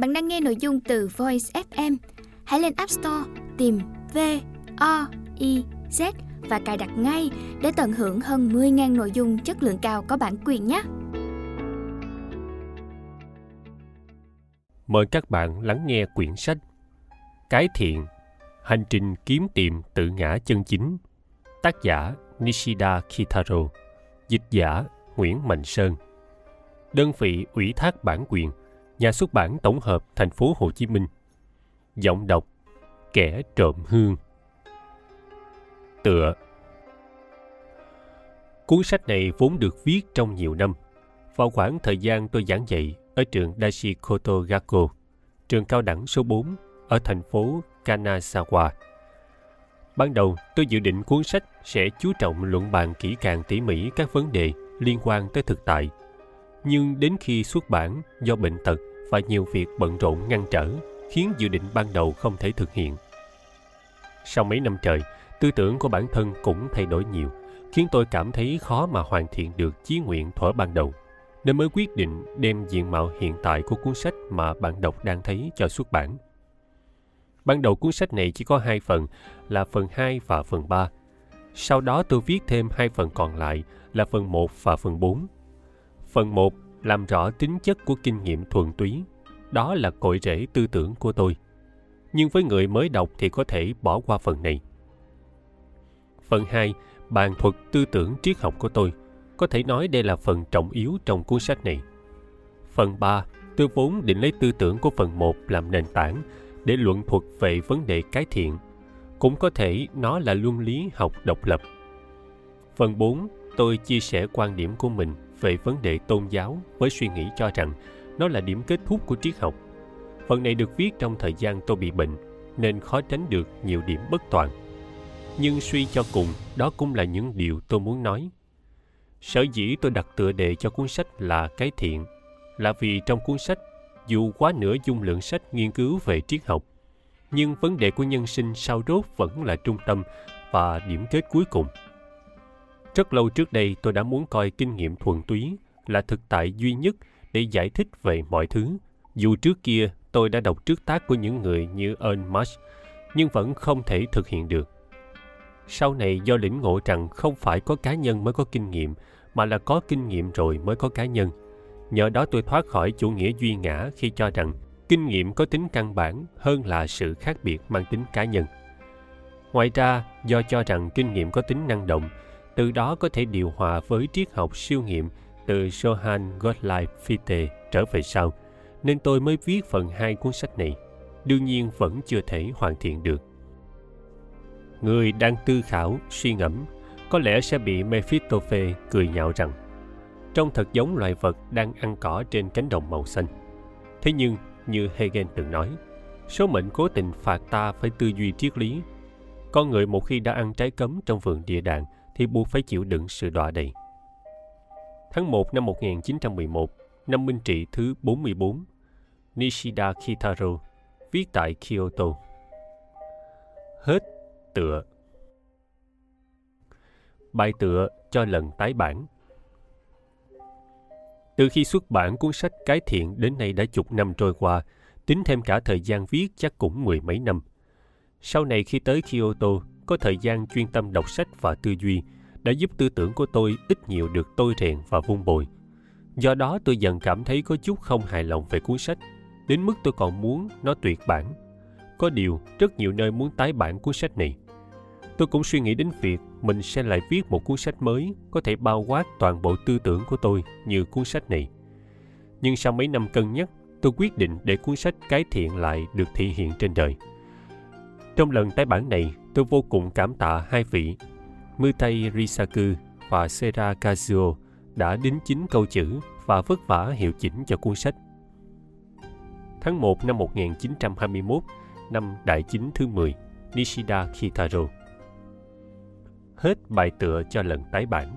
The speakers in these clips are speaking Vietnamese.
Bạn đang nghe nội dung từ Voice FM. Hãy lên App Store tìm V O I Z và cài đặt ngay để tận hưởng hơn 10.000 nội dung chất lượng cao có bản quyền nhé. Mời các bạn lắng nghe quyển sách Cái thiện, hành trình kiếm tìm tự ngã chân chính. Tác giả Nishida Kitaro, dịch giả Nguyễn Mạnh Sơn. Đơn vị ủy thác bản quyền, nhà xuất bản tổng hợp thành phố Hồ Chí Minh. Giọng đọc Kẻ trộm hương. Tựa Cuốn sách này vốn được viết trong nhiều năm. Vào khoảng thời gian tôi giảng dạy ở trường Dashikoto Gakko, trường cao đẳng số 4 ở thành phố Kanazawa. Ban đầu, tôi dự định cuốn sách sẽ chú trọng luận bàn kỹ càng tỉ mỉ các vấn đề liên quan tới thực tại. Nhưng đến khi xuất bản do bệnh tật và nhiều việc bận rộn ngăn trở, khiến dự định ban đầu không thể thực hiện. Sau mấy năm trời, tư tưởng của bản thân cũng thay đổi nhiều, khiến tôi cảm thấy khó mà hoàn thiện được chí nguyện thuở ban đầu, nên mới quyết định đem diện mạo hiện tại của cuốn sách mà bạn đọc đang thấy cho xuất bản. Ban đầu cuốn sách này chỉ có hai phần là phần 2 và phần 3. Sau đó tôi viết thêm hai phần còn lại là phần 1 và phần 4. Phần 1 làm rõ tính chất của kinh nghiệm thuần túy. Đó là cội rễ tư tưởng của tôi. Nhưng với người mới đọc thì có thể bỏ qua phần này. Phần 2 bàn thuật tư tưởng triết học của tôi. Có thể nói đây là phần trọng yếu trong cuốn sách này. Phần 3, tôi vốn định lấy tư tưởng của phần 1 làm nền tảng để luận thuật về vấn đề cái thiện. Cũng có thể nó là luân lý học độc lập. Phần 4, tôi chia sẻ quan điểm của mình về vấn đề tôn giáo với suy nghĩ cho rằng nó là điểm kết thúc của triết học. Phần này được viết trong thời gian tôi bị bệnh, nên khó tránh được nhiều điểm bất toàn. Nhưng suy cho cùng, đó cũng là những điều tôi muốn nói. Sở dĩ tôi đặt tựa đề cho cuốn sách là Cái Thiện, là vì trong cuốn sách, dù quá nửa dung lượng sách nghiên cứu về triết học, nhưng vấn đề của nhân sinh sau rốt vẫn là trung tâm và điểm kết cuối cùng. Rất lâu trước đây tôi đã muốn coi kinh nghiệm thuần túy là thực tại duy nhất để giải thích về mọi thứ. Dù trước kia tôi đã đọc trước tác của những người như Ernst Marsh, nhưng vẫn không thể thực hiện được. Sau này do lĩnh ngộ rằng không phải có cá nhân mới có kinh nghiệm, mà là có kinh nghiệm rồi mới có cá nhân. Nhờ đó tôi thoát khỏi chủ nghĩa duy ngã khi cho rằng kinh nghiệm có tính căn bản hơn là sự khác biệt mang tính cá nhân. Ngoài ra, do cho rằng kinh nghiệm có tính năng động, từ đó có thể điều hòa với triết học siêu nghiệm từ Johann Gottlieb Fichte trở về sau, nên tôi mới viết phần hai cuốn sách này. Đương nhiên vẫn chưa thể hoàn thiện được. Người đang tư khảo, suy ngẫm, có lẽ sẽ bị Mephistophe cười nhạo rằng trông thật giống loài vật đang ăn cỏ trên cánh đồng màu xanh. Thế nhưng, như Hegel từng nói, số mệnh cố tình phạt ta phải tư duy triết lý. Con người một khi đã ăn trái cấm trong vườn địa đàng thì buộc phải chịu đựng sự đọa đầy. Tháng 1 năm 1911, năm minh trị thứ 44, Nishida Kitaro viết tại Kyoto. Hết tựa Bài tựa cho lần tái bản Từ khi xuất bản cuốn sách Cái Thiện đến nay đã chục năm trôi qua, tính thêm cả thời gian viết chắc cũng mười mấy năm. Sau này khi tới Kyoto, có thời gian chuyên tâm đọc sách và tư duy, đã giúp tư tưởng của tôi ít nhiều được tôi rèn và vun bồi. Do đó tôi dần cảm thấy có chút không hài lòng về cuốn sách, đến mức tôi còn muốn nó tuyệt bản. Có điều, rất nhiều nơi muốn tái bản cuốn sách này. Tôi cũng suy nghĩ đến việc mình sẽ lại viết một cuốn sách mới có thể bao quát toàn bộ tư tưởng của tôi như cuốn sách này. Nhưng sau mấy năm cân nhắc, tôi quyết định để cuốn sách cải thiện lại được thể hiện trên đời. Trong lần tái bản này, tôi vô cùng cảm tạ hai vị Mutai Risaku và Sera Kazuo đã đính chính câu chữ và vất vả hiệu chỉnh cho cuốn sách. Tháng 1 năm 1921, năm đại chính thứ 10, Nishida Kitaro. Hết bài tựa cho lần tái bản.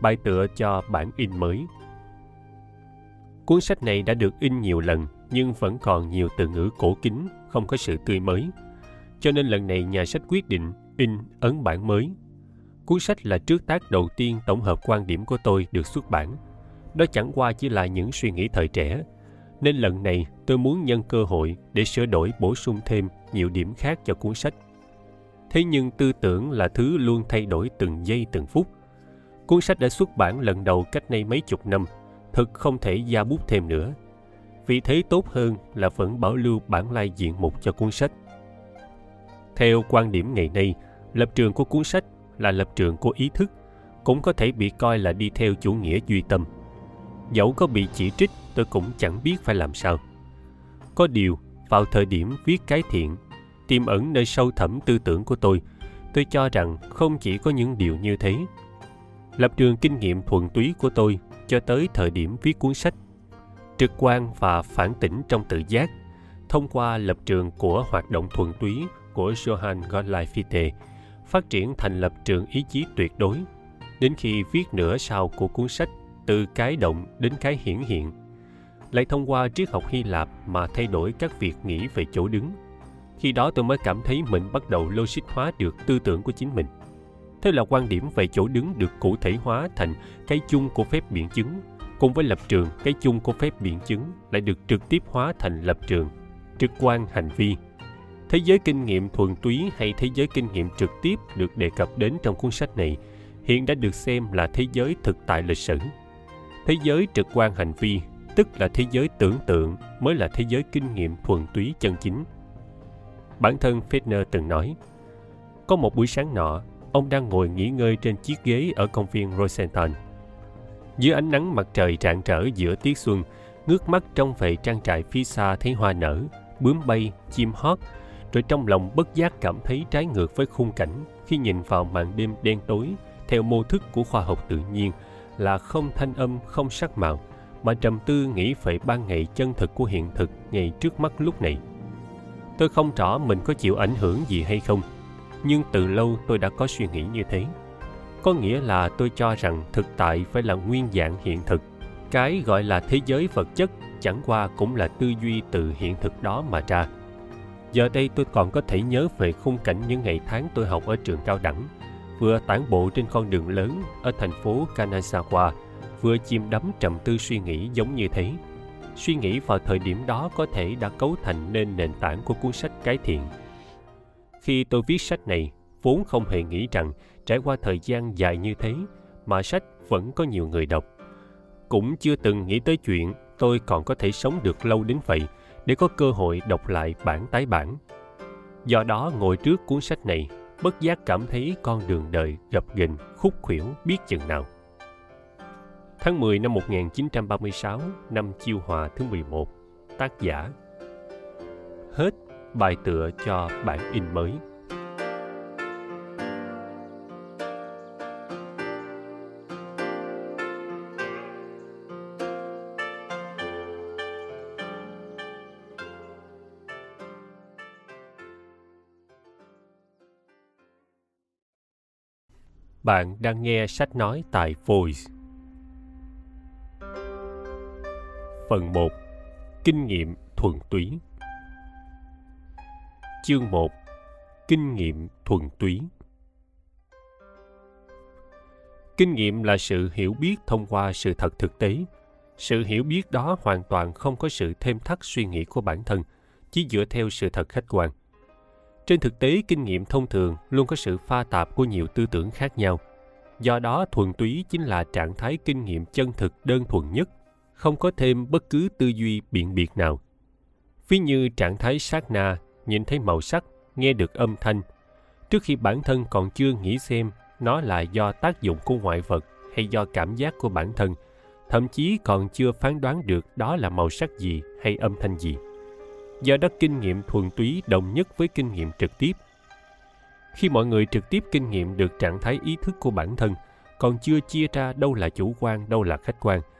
Bài tựa cho bản in mới. Cuốn sách này đã được in nhiều lần nhưng vẫn còn nhiều từ ngữ cổ kính, không có sự tươi mới. Cho nên lần này nhà sách quyết định in ấn bản mới. Cuốn sách là trước tác đầu tiên tổng hợp quan điểm của tôi được xuất bản. đó chẳng qua chỉ là những suy nghĩ thời trẻ nên lần này tôi muốn nhân cơ hội để sửa đổi bổ sung thêm nhiều điểm khác cho cuốn sách thế nhưng tư tưởng là thứ luôn thay đổi từng giây từng phút cuốn sách đã xuất bản lần đầu cách nay mấy chục năm thực không thể gia bút thêm nữa vì thế tốt hơn là vẫn bảo lưu bản lai diện mục cho cuốn sách. Theo quan điểm ngày nay, lập trường của cuốn sách là lập trường của ý thức, cũng có thể bị coi là đi theo chủ nghĩa duy tâm. Dẫu có bị chỉ trích, tôi cũng chẳng biết phải làm sao. Có điều, vào thời điểm viết cái thiện, tiềm ẩn nơi sâu thẳm tư tưởng của tôi tôi cho rằng không chỉ có những điều như thế. Lập trường kinh nghiệm thuần túy của tôi cho tới thời điểm viết cuốn sách trực quan và phản tỉnh trong tự giác thông qua lập trường của hoạt động thuần túy của Johann Gottlieb Fichte phát triển thành lập trường ý chí tuyệt đối đến khi viết nửa sau của cuốn sách từ cái động đến cái hiển hiện lại thông qua triết học Hy Lạp mà thay đổi các việc nghĩ về chỗ đứng. Khi đó tôi mới cảm thấy mình bắt đầu logic hóa được tư tưởng của chính mình. Thế là quan điểm về chỗ đứng được cụ thể hóa thành cái chung của phép biện chứng, cùng với lập trường cái chung của phép biện chứng lại được trực tiếp hóa thành lập trường, trực quan hành vi. Thế giới kinh nghiệm thuần túy hay thế giới kinh nghiệm trực tiếp được đề cập đến trong cuốn sách này hiện đã được xem là thế giới thực tại lịch sử. Thế giới trực quan hành vi tức là thế giới tưởng tượng mới là thế giới kinh nghiệm thuần túy chân chính. Bản thân Fitner từng nói, có một buổi sáng nọ, ông đang ngồi nghỉ ngơi trên chiếc ghế ở công viên Rosenthal. Dưới ánh nắng mặt trời rạng rỡ giữa tiết xuân, ngước mắt trông về trang trại phía xa thấy hoa nở, bướm bay, chim hót, rồi trong lòng bất giác cảm thấy trái ngược với khung cảnh khi nhìn vào màn đêm đen tối theo mô thức của khoa học tự nhiên là không thanh âm, không sắc màu, mà trầm tư nghĩ về ban ngày chân thực của hiện thực ngay trước mắt lúc này. Tôi không rõ mình có chịu ảnh hưởng gì hay không, nhưng từ lâu tôi đã có suy nghĩ như thế. Có nghĩa là tôi cho rằng thực tại phải là nguyên dạng hiện thực. Cái gọi là thế giới vật chất chẳng qua cũng là tư duy từ hiện thực đó mà ra. Giờ đây tôi còn có thể nhớ về khung cảnh những ngày tháng tôi học ở trường cao đẳng, vừa tản bộ trên con đường lớn ở thành phố Kanazawa vừa chìm đắm trầm tư suy nghĩ giống như thế suy nghĩ vào thời điểm đó có thể đã cấu thành nên nền tảng của cuốn sách cái thiện khi tôi viết sách này vốn không hề nghĩ rằng trải qua thời gian dài như thế mà sách vẫn có nhiều người đọc cũng chưa từng nghĩ tới chuyện tôi còn có thể sống được lâu đến vậy để có cơ hội đọc lại bản tái bản do đó ngồi trước cuốn sách này bất giác cảm thấy con đường đời gập ghềnh khúc khuỷu biết chừng nào Tháng 10 năm 1936, năm Chiêu Hòa thứ 11, tác giả. Hết bài tựa cho bản in mới. Bạn đang nghe sách nói tại Voice Phần 1 Kinh nghiệm thuần túy Chương 1 Kinh nghiệm thuần túy Kinh nghiệm là sự hiểu biết thông qua sự thật thực tế. Sự hiểu biết đó hoàn toàn không có sự thêm thắt suy nghĩ của bản thân, chỉ dựa theo sự thật khách quan. Trên thực tế, kinh nghiệm thông thường luôn có sự pha tạp của nhiều tư tưởng khác nhau. Do đó, thuần túy chính là trạng thái kinh nghiệm chân thực đơn thuần nhất không có thêm bất cứ tư duy biện biệt nào. Ví như trạng thái sát na, nhìn thấy màu sắc, nghe được âm thanh, trước khi bản thân còn chưa nghĩ xem nó là do tác dụng của ngoại vật hay do cảm giác của bản thân, thậm chí còn chưa phán đoán được đó là màu sắc gì hay âm thanh gì. Do đó kinh nghiệm thuần túy đồng nhất với kinh nghiệm trực tiếp. Khi mọi người trực tiếp kinh nghiệm được trạng thái ý thức của bản thân, còn chưa chia ra đâu là chủ quan, đâu là khách quan –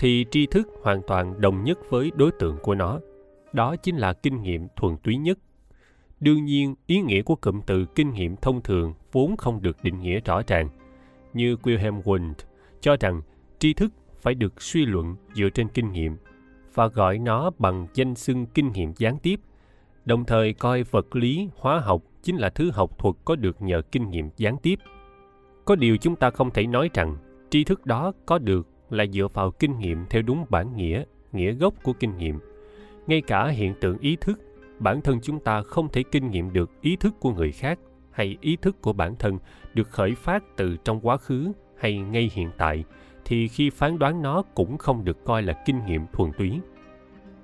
thì tri thức hoàn toàn đồng nhất với đối tượng của nó. Đó chính là kinh nghiệm thuần túy nhất. Đương nhiên ý nghĩa của cụm từ kinh nghiệm thông thường vốn không được định nghĩa rõ ràng. Như wilhelm wundt cho rằng tri thức phải được suy luận dựa trên kinh nghiệm và gọi nó bằng danh xưng kinh nghiệm gián tiếp. Đồng thời coi vật lý, hóa học chính là thứ học thuật có được nhờ kinh nghiệm gián tiếp. Có điều chúng ta không thể nói rằng tri thức đó có được là dựa vào kinh nghiệm theo đúng bản nghĩa nghĩa gốc của kinh nghiệm. Ngay cả hiện tượng ý thức, bản thân chúng ta không thể kinh nghiệm được ý thức của người khác hay ý thức của bản thân được khởi phát từ trong quá khứ hay ngay hiện tại thì khi phán đoán nó cũng không được coi là kinh nghiệm thuần túy.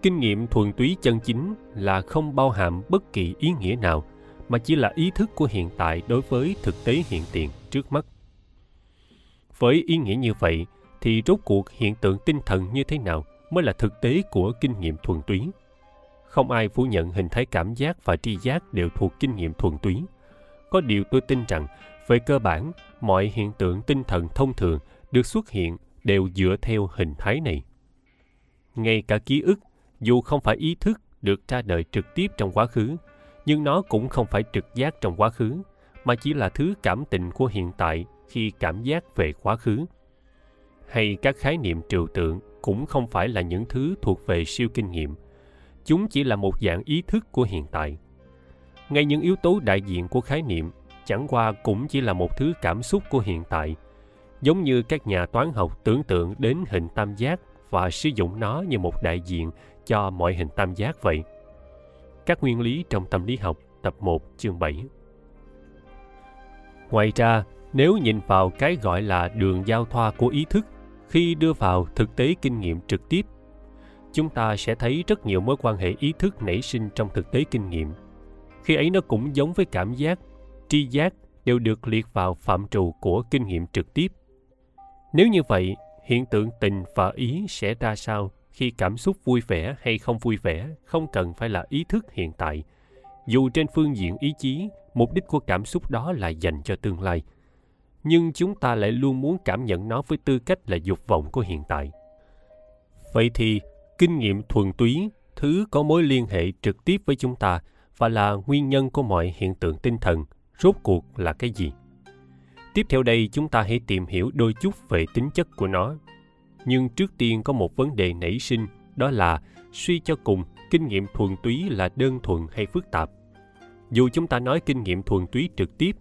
Kinh nghiệm thuần túy chân chính là không bao hàm bất kỳ ý nghĩa nào, mà chỉ là ý thức của hiện tại đối với thực tế hiện tiền trước mắt. Với ý nghĩa như vậy, thì rốt cuộc hiện tượng tinh thần như thế nào mới là thực tế của kinh nghiệm thuần túy? Không ai phủ nhận hình thái cảm giác và tri giác đều thuộc kinh nghiệm thuần túy. Có điều tôi tin rằng, về cơ bản, mọi hiện tượng tinh thần thông thường được xuất hiện đều dựa theo hình thái này. Ngay cả ký ức, dù không phải ý thức được ra đời trực tiếp trong quá khứ, nhưng nó cũng không phải trực giác trong quá khứ, mà chỉ là thứ cảm tình của hiện tại khi cảm giác về quá khứ. Hay các khái niệm trừu tượng cũng không phải là những thứ thuộc về siêu kinh nghiệm, chúng chỉ là một dạng ý thức của hiện tại. Ngay những yếu tố đại diện của khái niệm chẳng qua cũng chỉ là một thứ cảm xúc của hiện tại giống như các nhà toán học tưởng tượng đến hình tam giác và sử dụng nó như một đại diện cho mọi hình tam giác vậy. Các nguyên lý trong tâm lý học tập 1 chương 7 Ngoài ra, nếu nhìn vào cái gọi là đường giao thoa của ý thức khi đưa vào thực tế kinh nghiệm trực tiếp, chúng ta sẽ thấy rất nhiều mối quan hệ ý thức nảy sinh trong thực tế kinh nghiệm. Khi ấy nó cũng giống với cảm giác, tri giác đều được liệt vào phạm trù của kinh nghiệm trực tiếp. Nếu như vậy, hiện tượng tình và ý sẽ ra sao khi cảm xúc vui vẻ hay không vui vẻ không cần phải là ý thức hiện tại. Dù trên phương diện ý chí mục đích của cảm xúc đó là dành cho tương lai. Nhưng chúng ta lại luôn muốn cảm nhận nó với tư cách là dục vọng của hiện tại. Vậy thì kinh nghiệm thuần túy thứ có mối liên hệ trực tiếp với chúng ta và là nguyên nhân của mọi hiện tượng tinh thần rốt cuộc là cái gì? Tiếp theo đây chúng ta hãy tìm hiểu đôi chút về tính chất của nó. Nhưng trước tiên có một vấn đề nảy sinh, đó là suy cho cùng, kinh nghiệm thuần túy là đơn thuần hay phức tạp. Dù chúng ta nói kinh nghiệm thuần túy trực tiếp,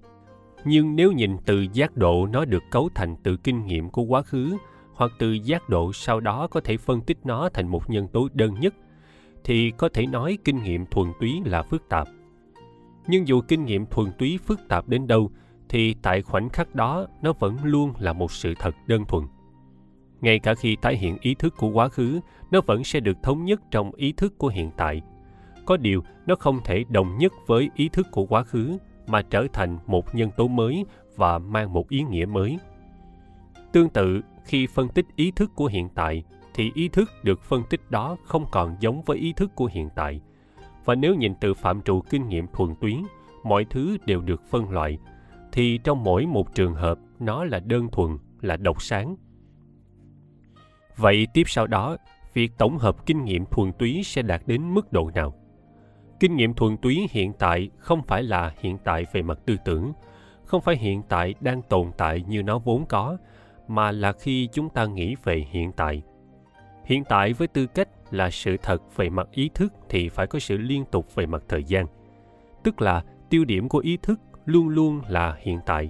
nhưng nếu nhìn từ giác độ nó được cấu thành từ kinh nghiệm của quá khứ, hoặc từ giác độ sau đó có thể phân tích nó thành một nhân tố đơn nhất, thì có thể nói kinh nghiệm thuần túy là phức tạp. Nhưng dù kinh nghiệm thuần túy phức tạp đến đâu thì tại khoảnh khắc đó nó vẫn luôn là một sự thật đơn thuần. Ngay cả khi tái hiện ý thức của quá khứ, nó vẫn sẽ được thống nhất trong ý thức của hiện tại. Có điều, nó không thể đồng nhất với ý thức của quá khứ, mà trở thành một nhân tố mới và mang một ý nghĩa mới. Tương tự, khi phân tích ý thức của hiện tại, thì ý thức được phân tích đó không còn giống với ý thức của hiện tại. Và nếu nhìn từ phạm trù kinh nghiệm thuần túy, mọi thứ đều được phân loại thì trong mỗi một trường hợp nó là đơn thuần là độc sáng Vậy tiếp sau đó, việc tổng hợp kinh nghiệm thuần túy sẽ đạt đến mức độ nào? Kinh nghiệm thuần túy hiện tại không phải là hiện tại về mặt tư tưởng, không phải hiện tại đang tồn tại như nó vốn có, mà là khi chúng ta nghĩ về hiện tại. Hiện tại với tư cách là sự thật về mặt ý thức thì phải có sự liên tục về mặt thời gian. Tức là tiêu điểm của ý thức luôn luôn là hiện tại.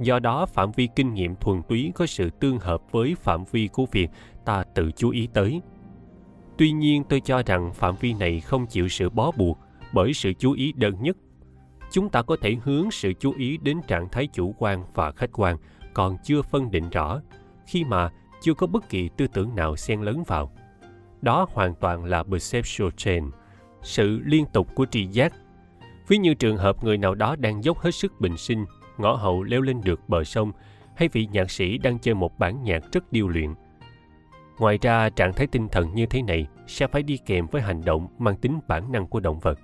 Do đó, phạm vi kinh nghiệm thuần túy có sự tương hợp với phạm vi của việc ta tự chú ý tới. Tuy nhiên, tôi cho rằng phạm vi này không chịu sự bó buộc bởi sự chú ý đơn nhất. Chúng ta có thể hướng sự chú ý đến trạng thái chủ quan và khách quan, còn chưa phân định rõ, khi mà chưa có bất kỳ tư tưởng nào xen lấn vào. Đó hoàn toàn là perceptual change sự liên tục của tri giác ví như trường hợp người nào đó đang dốc hết sức bình sinh ngõ hậu leo lên được bờ sông hay vị nhạc sĩ đang chơi một bản nhạc rất điêu luyện. Ngoài ra, trạng thái tinh thần như thế này sẽ phải đi kèm với hành động mang tính bản năng của động vật.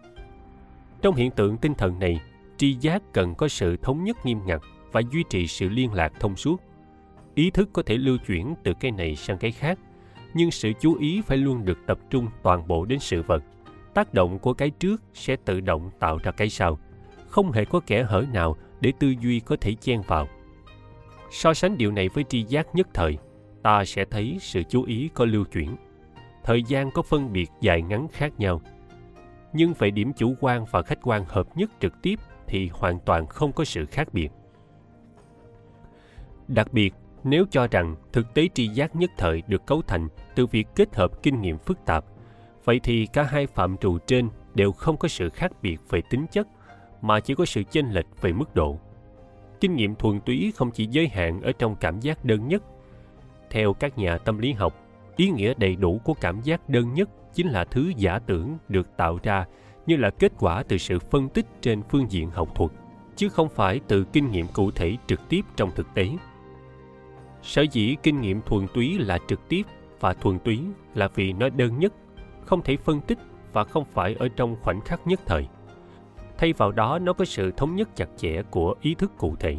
Trong hiện tượng tinh thần này, tri giác cần có sự thống nhất nghiêm ngặt và duy trì sự liên lạc thông suốt. Ý thức có thể lưu chuyển từ cái này sang cái khác, nhưng sự chú ý phải luôn được tập trung toàn bộ đến sự vật. Tác động của cái trước sẽ tự động tạo ra cái sau. Không hề có kẻ hở nào để tư duy có thể chen vào. So sánh điều này với tri giác nhất thời, ta sẽ thấy sự chú ý có lưu chuyển. Thời gian có phân biệt dài ngắn khác nhau. Nhưng về điểm chủ quan và khách quan hợp nhất trực tiếp thì hoàn toàn không có sự khác biệt. Đặc biệt, nếu cho rằng thực tế tri giác nhất thời được cấu thành từ việc kết hợp kinh nghiệm phức tạp, vậy thì cả hai phạm trù trên đều không có sự khác biệt về tính chất mà chỉ có sự chênh lệch về mức độ. Kinh nghiệm thuần túy không chỉ giới hạn ở trong cảm giác đơn nhất. Theo các nhà tâm lý học, ý nghĩa đầy đủ của cảm giác đơn nhất chính là thứ giả tưởng được tạo ra như là kết quả từ sự phân tích trên phương diện học thuật chứ không phải từ kinh nghiệm cụ thể trực tiếp trong thực tế sở dĩ kinh nghiệm thuần túy là trực tiếp và thuần túy là vì nó đơn nhất không thể phân tích và không phải ở trong khoảnh khắc nhất thời. Thay vào đó, nó có sự thống nhất chặt chẽ của ý thức cụ thể.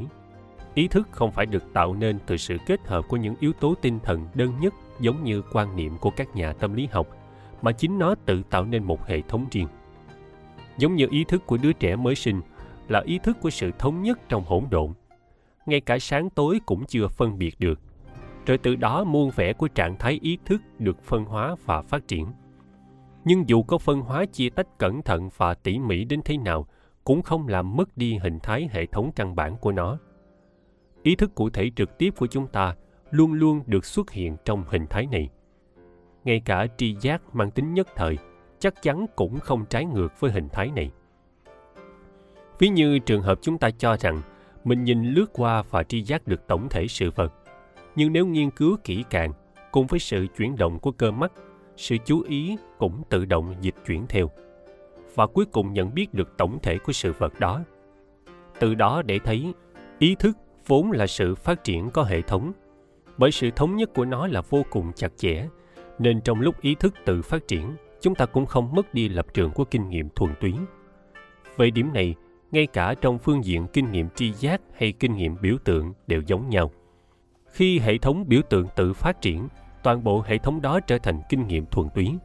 Ý thức không phải được tạo nên từ sự kết hợp của những yếu tố tinh thần đơn nhất, giống như quan niệm của các nhà tâm lý học, mà chính nó tự tạo nên một hệ thống riêng. Giống như ý thức của đứa trẻ mới sinh là ý thức của sự thống nhất trong hỗn độn. Ngay cả sáng tối cũng chưa phân biệt được. Rồi từ đó, muôn vẻ của trạng thái ý thức được phân hóa và phát triển nhưng dù có phân hóa chia tách cẩn thận và tỉ mỉ đến thế nào, cũng không làm mất đi hình thái hệ thống căn bản của nó. Ý thức cụ thể trực tiếp của chúng ta luôn luôn được xuất hiện trong hình thái này. Ngay cả tri giác mang tính nhất thời, chắc chắn cũng không trái ngược với hình thái này. Ví như trường hợp chúng ta cho rằng mình nhìn lướt qua và tri giác được tổng thể sự vật. Nhưng nếu nghiên cứu kỹ càng cùng với sự chuyển động của cơ mắt sự chú ý cũng tự động dịch chuyển theo và cuối cùng nhận biết được tổng thể của sự vật đó. Từ đó để thấy, ý thức vốn là sự phát triển có hệ thống. Bởi sự thống nhất của nó là vô cùng chặt chẽ, nên trong lúc ý thức tự phát triển, chúng ta cũng không mất đi lập trường của kinh nghiệm thuần túy. Về điểm này, ngay cả trong phương diện kinh nghiệm tri giác hay kinh nghiệm biểu tượng đều giống nhau. Khi hệ thống biểu tượng tự phát triển toàn bộ hệ thống đó trở thành kinh nghiệm thuần túy.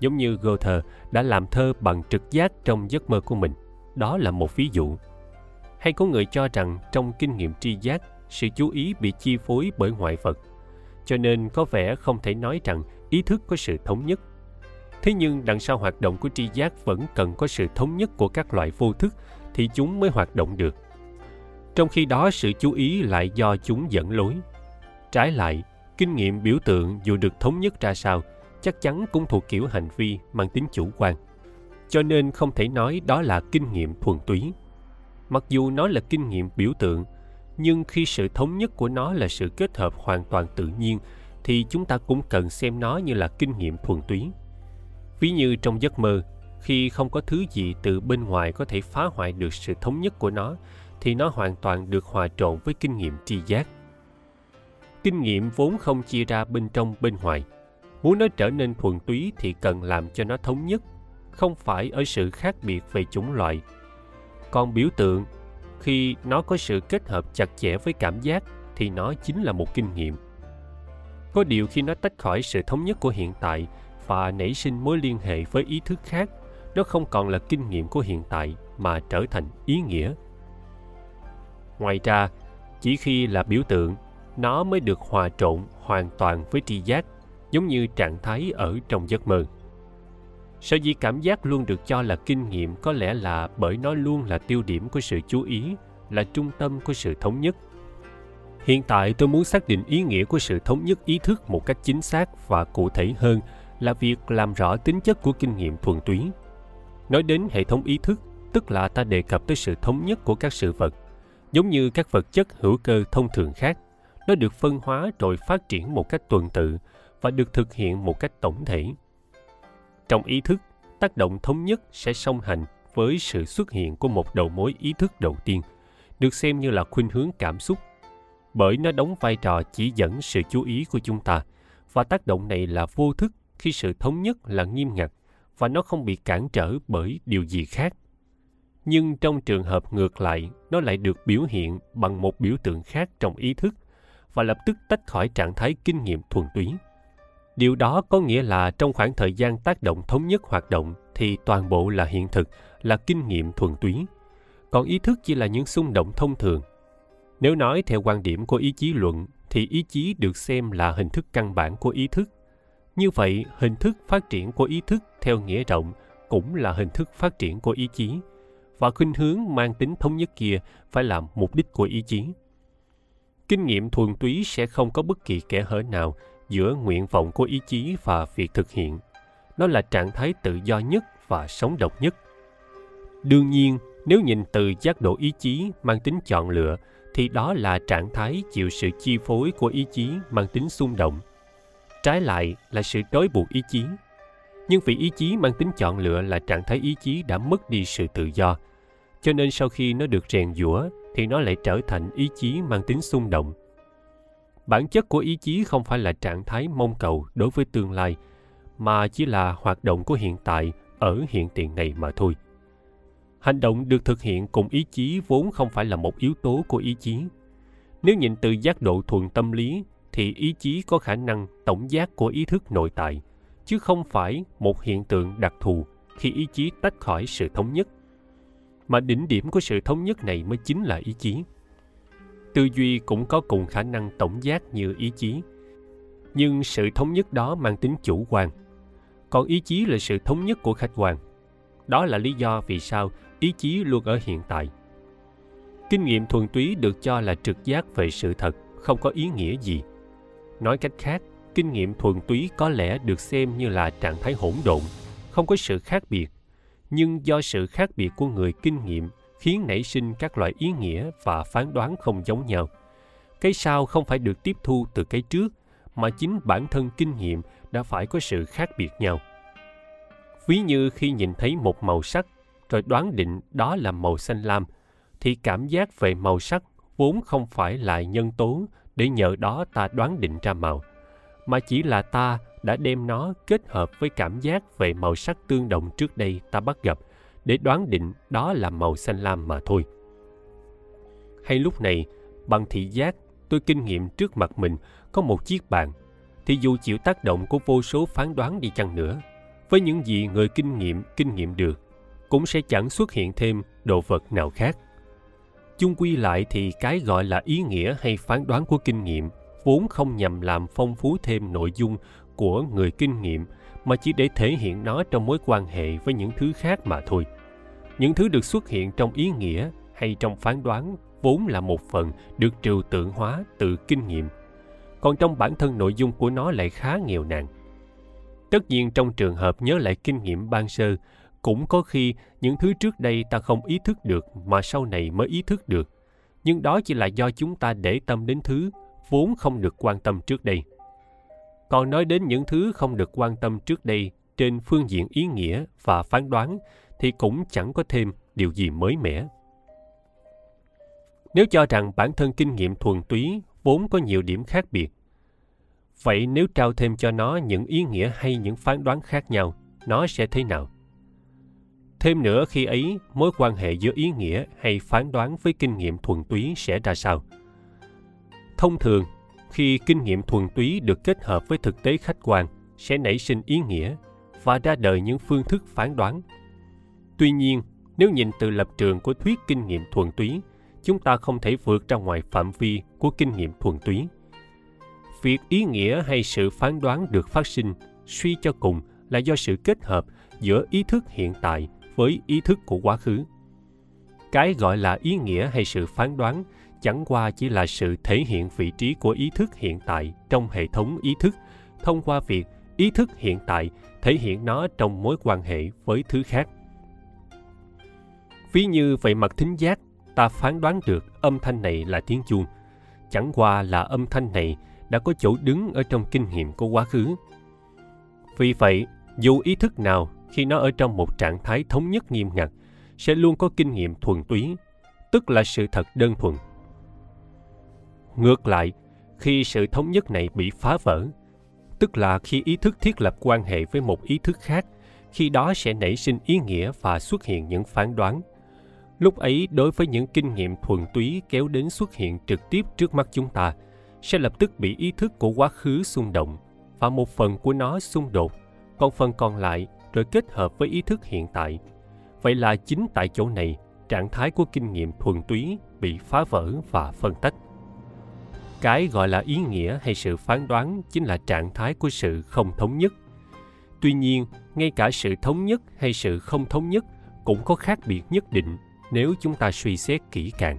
Giống như Goethe đã làm thơ bằng trực giác trong giấc mơ của mình, đó là một ví dụ. Hay có người cho rằng trong kinh nghiệm tri giác, sự chú ý bị chi phối bởi ngoại vật, cho nên có vẻ không thể nói rằng ý thức có sự thống nhất. Thế nhưng đằng sau hoạt động của tri giác vẫn cần có sự thống nhất của các loại vô thức thì chúng mới hoạt động được. Trong khi đó, sự chú ý lại do chúng dẫn lối. Trái lại kinh nghiệm biểu tượng dù được thống nhất ra sao, chắc chắn cũng thuộc kiểu hành vi mang tính chủ quan. Cho nên không thể nói đó là kinh nghiệm thuần túy. Mặc dù nó là kinh nghiệm biểu tượng, nhưng khi sự thống nhất của nó là sự kết hợp hoàn toàn tự nhiên, thì chúng ta cũng cần xem nó như là kinh nghiệm thuần túy. Ví như trong giấc mơ, khi không có thứ gì từ bên ngoài có thể phá hoại được sự thống nhất của nó, thì nó hoàn toàn được hòa trộn với kinh nghiệm tri giác kinh nghiệm vốn không chia ra bên trong bên ngoài. Muốn nó trở nên thuần túy thì cần làm cho nó thống nhất, không phải ở sự khác biệt về chủng loại. Còn biểu tượng, khi nó có sự kết hợp chặt chẽ với cảm giác thì nó chính là một kinh nghiệm. Có điều khi nó tách khỏi sự thống nhất của hiện tại và nảy sinh mối liên hệ với ý thức khác, nó không còn là kinh nghiệm của hiện tại mà trở thành ý nghĩa. Ngoài ra, chỉ khi là biểu tượng nó mới được hòa trộn hoàn toàn với tri giác, giống như trạng thái ở trong giấc mơ. Sở dĩ cảm giác luôn được cho là kinh nghiệm có lẽ là bởi nó luôn là tiêu điểm của sự chú ý, là trung tâm của sự thống nhất. Hiện tại tôi muốn xác định ý nghĩa của sự thống nhất ý thức một cách chính xác và cụ thể hơn là việc làm rõ tính chất của kinh nghiệm thuần túy. Nói đến hệ thống ý thức, tức là ta đề cập tới sự thống nhất của các sự vật, giống như các vật chất hữu cơ thông thường khác nó được phân hóa rồi phát triển một cách tuần tự và được thực hiện một cách tổng thể. Trong ý thức, tác động thống nhất sẽ song hành với sự xuất hiện của một đầu mối ý thức đầu tiên, được xem như là khuynh hướng cảm xúc. Bởi nó đóng vai trò chỉ dẫn sự chú ý của chúng ta, và tác động này là vô thức khi sự thống nhất là nghiêm ngặt và nó không bị cản trở bởi điều gì khác. Nhưng trong trường hợp ngược lại, nó lại được biểu hiện bằng một biểu tượng khác trong ý thức và lập tức tách khỏi trạng thái kinh nghiệm thuần túy. Điều đó có nghĩa là trong khoảng thời gian tác động thống nhất hoạt động thì toàn bộ là hiện thực, là kinh nghiệm thuần túy. Còn ý thức chỉ là những xung động thông thường. Nếu nói theo quan điểm của ý chí luận, thì ý chí được xem là hình thức căn bản của ý thức. Như vậy, hình thức phát triển của ý thức theo nghĩa rộng cũng là hình thức phát triển của ý chí. Và khuynh hướng mang tính thống nhất kia phải làm mục đích của ý chí kinh nghiệm thuần túy sẽ không có bất kỳ kẽ hở nào giữa nguyện vọng của ý chí và việc thực hiện. Nó là trạng thái tự do nhất và sống động nhất. Đương nhiên, nếu nhìn từ giác độ ý chí mang tính chọn lựa, thì đó là trạng thái chịu sự chi phối của ý chí mang tính xung động. Trái lại là sự trói buộc ý chí. Nhưng vì ý chí mang tính chọn lựa là trạng thái ý chí đã mất đi sự tự do, cho nên sau khi nó được rèn giũa thì nó lại trở thành ý chí mang tính xung động. Bản chất của ý chí không phải là trạng thái mong cầu đối với tương lai, mà chỉ là hoạt động của hiện tại ở hiện tiền này mà thôi. Hành động được thực hiện cùng ý chí vốn không phải là một yếu tố của ý chí. Nếu nhìn từ giác độ thuần tâm lý, thì ý chí có khả năng tổng giác của ý thức nội tại, chứ không phải một hiện tượng đặc thù khi ý chí tách khỏi sự thống nhất mà đỉnh điểm của sự thống nhất này mới chính là ý chí. Tư duy cũng có cùng khả năng tổng giác như ý chí. Nhưng sự thống nhất đó mang tính chủ quan. Còn ý chí là sự thống nhất của khách quan. Đó là lý do vì sao ý chí luôn ở hiện tại. Kinh nghiệm thuần túy được cho là trực giác về sự thật, không có ý nghĩa gì. Nói cách khác, kinh nghiệm thuần túy có lẽ được xem như là trạng thái hỗn độn, không có sự khác biệt nhưng do sự khác biệt của người kinh nghiệm khiến nảy sinh các loại ý nghĩa và phán đoán không giống nhau. Cái sau không phải được tiếp thu từ cái trước, mà chính bản thân kinh nghiệm đã phải có sự khác biệt nhau. Ví như khi nhìn thấy một màu sắc, rồi đoán định đó là màu xanh lam, thì cảm giác về màu sắc vốn không phải là nhân tố để nhờ đó ta đoán định ra màu, mà chỉ là ta đã đem nó kết hợp với cảm giác về màu sắc tương đồng trước đây ta bắt gặp, để đoán định đó là màu xanh lam mà thôi. Hay lúc này, bằng thị giác, tôi kinh nghiệm trước mặt mình có một chiếc bàn, thì dù chịu tác động của vô số phán đoán đi chăng nữa, với những gì người kinh nghiệm kinh nghiệm được, cũng sẽ chẳng xuất hiện thêm đồ vật nào khác. Chung quy lại thì cái gọi là ý nghĩa hay phán đoán của kinh nghiệm vốn không nhằm làm phong phú thêm nội dung của người kinh nghiệm mà chỉ để thể hiện nó trong mối quan hệ với những thứ khác mà thôi. Những thứ được xuất hiện trong ý nghĩa hay trong phán đoán vốn là một phần được trừu tượng hóa từ kinh nghiệm. Còn trong bản thân nội dung của nó lại khá nghèo nàn. Tất nhiên trong trường hợp nhớ lại kinh nghiệm ban sơ, cũng có khi những thứ trước đây ta không ý thức được mà sau này mới ý thức được. Nhưng đó chỉ là do chúng ta để tâm đến thứ vốn không được quan tâm trước đây còn nói đến những thứ không được quan tâm trước đây trên phương diện ý nghĩa và phán đoán thì cũng chẳng có thêm điều gì mới mẻ. Nếu cho rằng bản thân kinh nghiệm thuần túy vốn có nhiều điểm khác biệt, vậy nếu trao thêm cho nó những ý nghĩa hay những phán đoán khác nhau, nó sẽ thế nào? Thêm nữa, khi ấy, mối quan hệ giữa ý nghĩa hay phán đoán với kinh nghiệm thuần túy sẽ ra sao? Thông thường khi kinh nghiệm thuần túy được kết hợp với thực tế khách quan, sẽ nảy sinh ý nghĩa và ra đời những phương thức phán đoán. Tuy nhiên, nếu nhìn từ lập trường của thuyết kinh nghiệm thuần túy, chúng ta không thể vượt ra ngoài phạm vi của kinh nghiệm thuần túy. Việc ý nghĩa hay sự phán đoán được phát sinh, suy cho cùng, là do sự kết hợp giữa ý thức hiện tại với ý thức của quá khứ. Cái gọi là ý nghĩa hay sự phán đoán chẳng qua chỉ là sự thể hiện vị trí của ý thức hiện tại trong hệ thống ý thức. Thông qua việc ý thức hiện tại, thể hiện nó trong mối quan hệ với thứ khác. Ví như về mặt thính giác, ta phán đoán được âm thanh này là tiếng chuông. Chẳng qua là âm thanh này đã có chỗ đứng ở trong kinh nghiệm của quá khứ. Vì vậy, dù ý thức nào khi nó ở trong một trạng thái thống nhất nghiêm ngặt sẽ luôn có kinh nghiệm thuần túy, tức là sự thật đơn thuần ngược lại, khi sự thống nhất này bị phá vỡ, tức là khi ý thức thiết lập quan hệ với một ý thức khác, khi đó sẽ nảy sinh ý nghĩa và xuất hiện những phán đoán. Lúc ấy, đối với những kinh nghiệm thuần túy kéo đến xuất hiện trực tiếp trước mắt chúng ta, sẽ lập tức bị ý thức của quá khứ xung động và một phần của nó xung đột. Còn phần còn lại rồi kết hợp với ý thức hiện tại. Vậy là chính tại chỗ này, trạng thái của kinh nghiệm thuần túy bị phá vỡ và phân tách cái gọi là ý nghĩa hay sự phán đoán chính là trạng thái của sự không thống nhất. Tuy nhiên, ngay cả sự thống nhất hay sự không thống nhất cũng có khác biệt nhất định nếu chúng ta suy xét kỹ càng.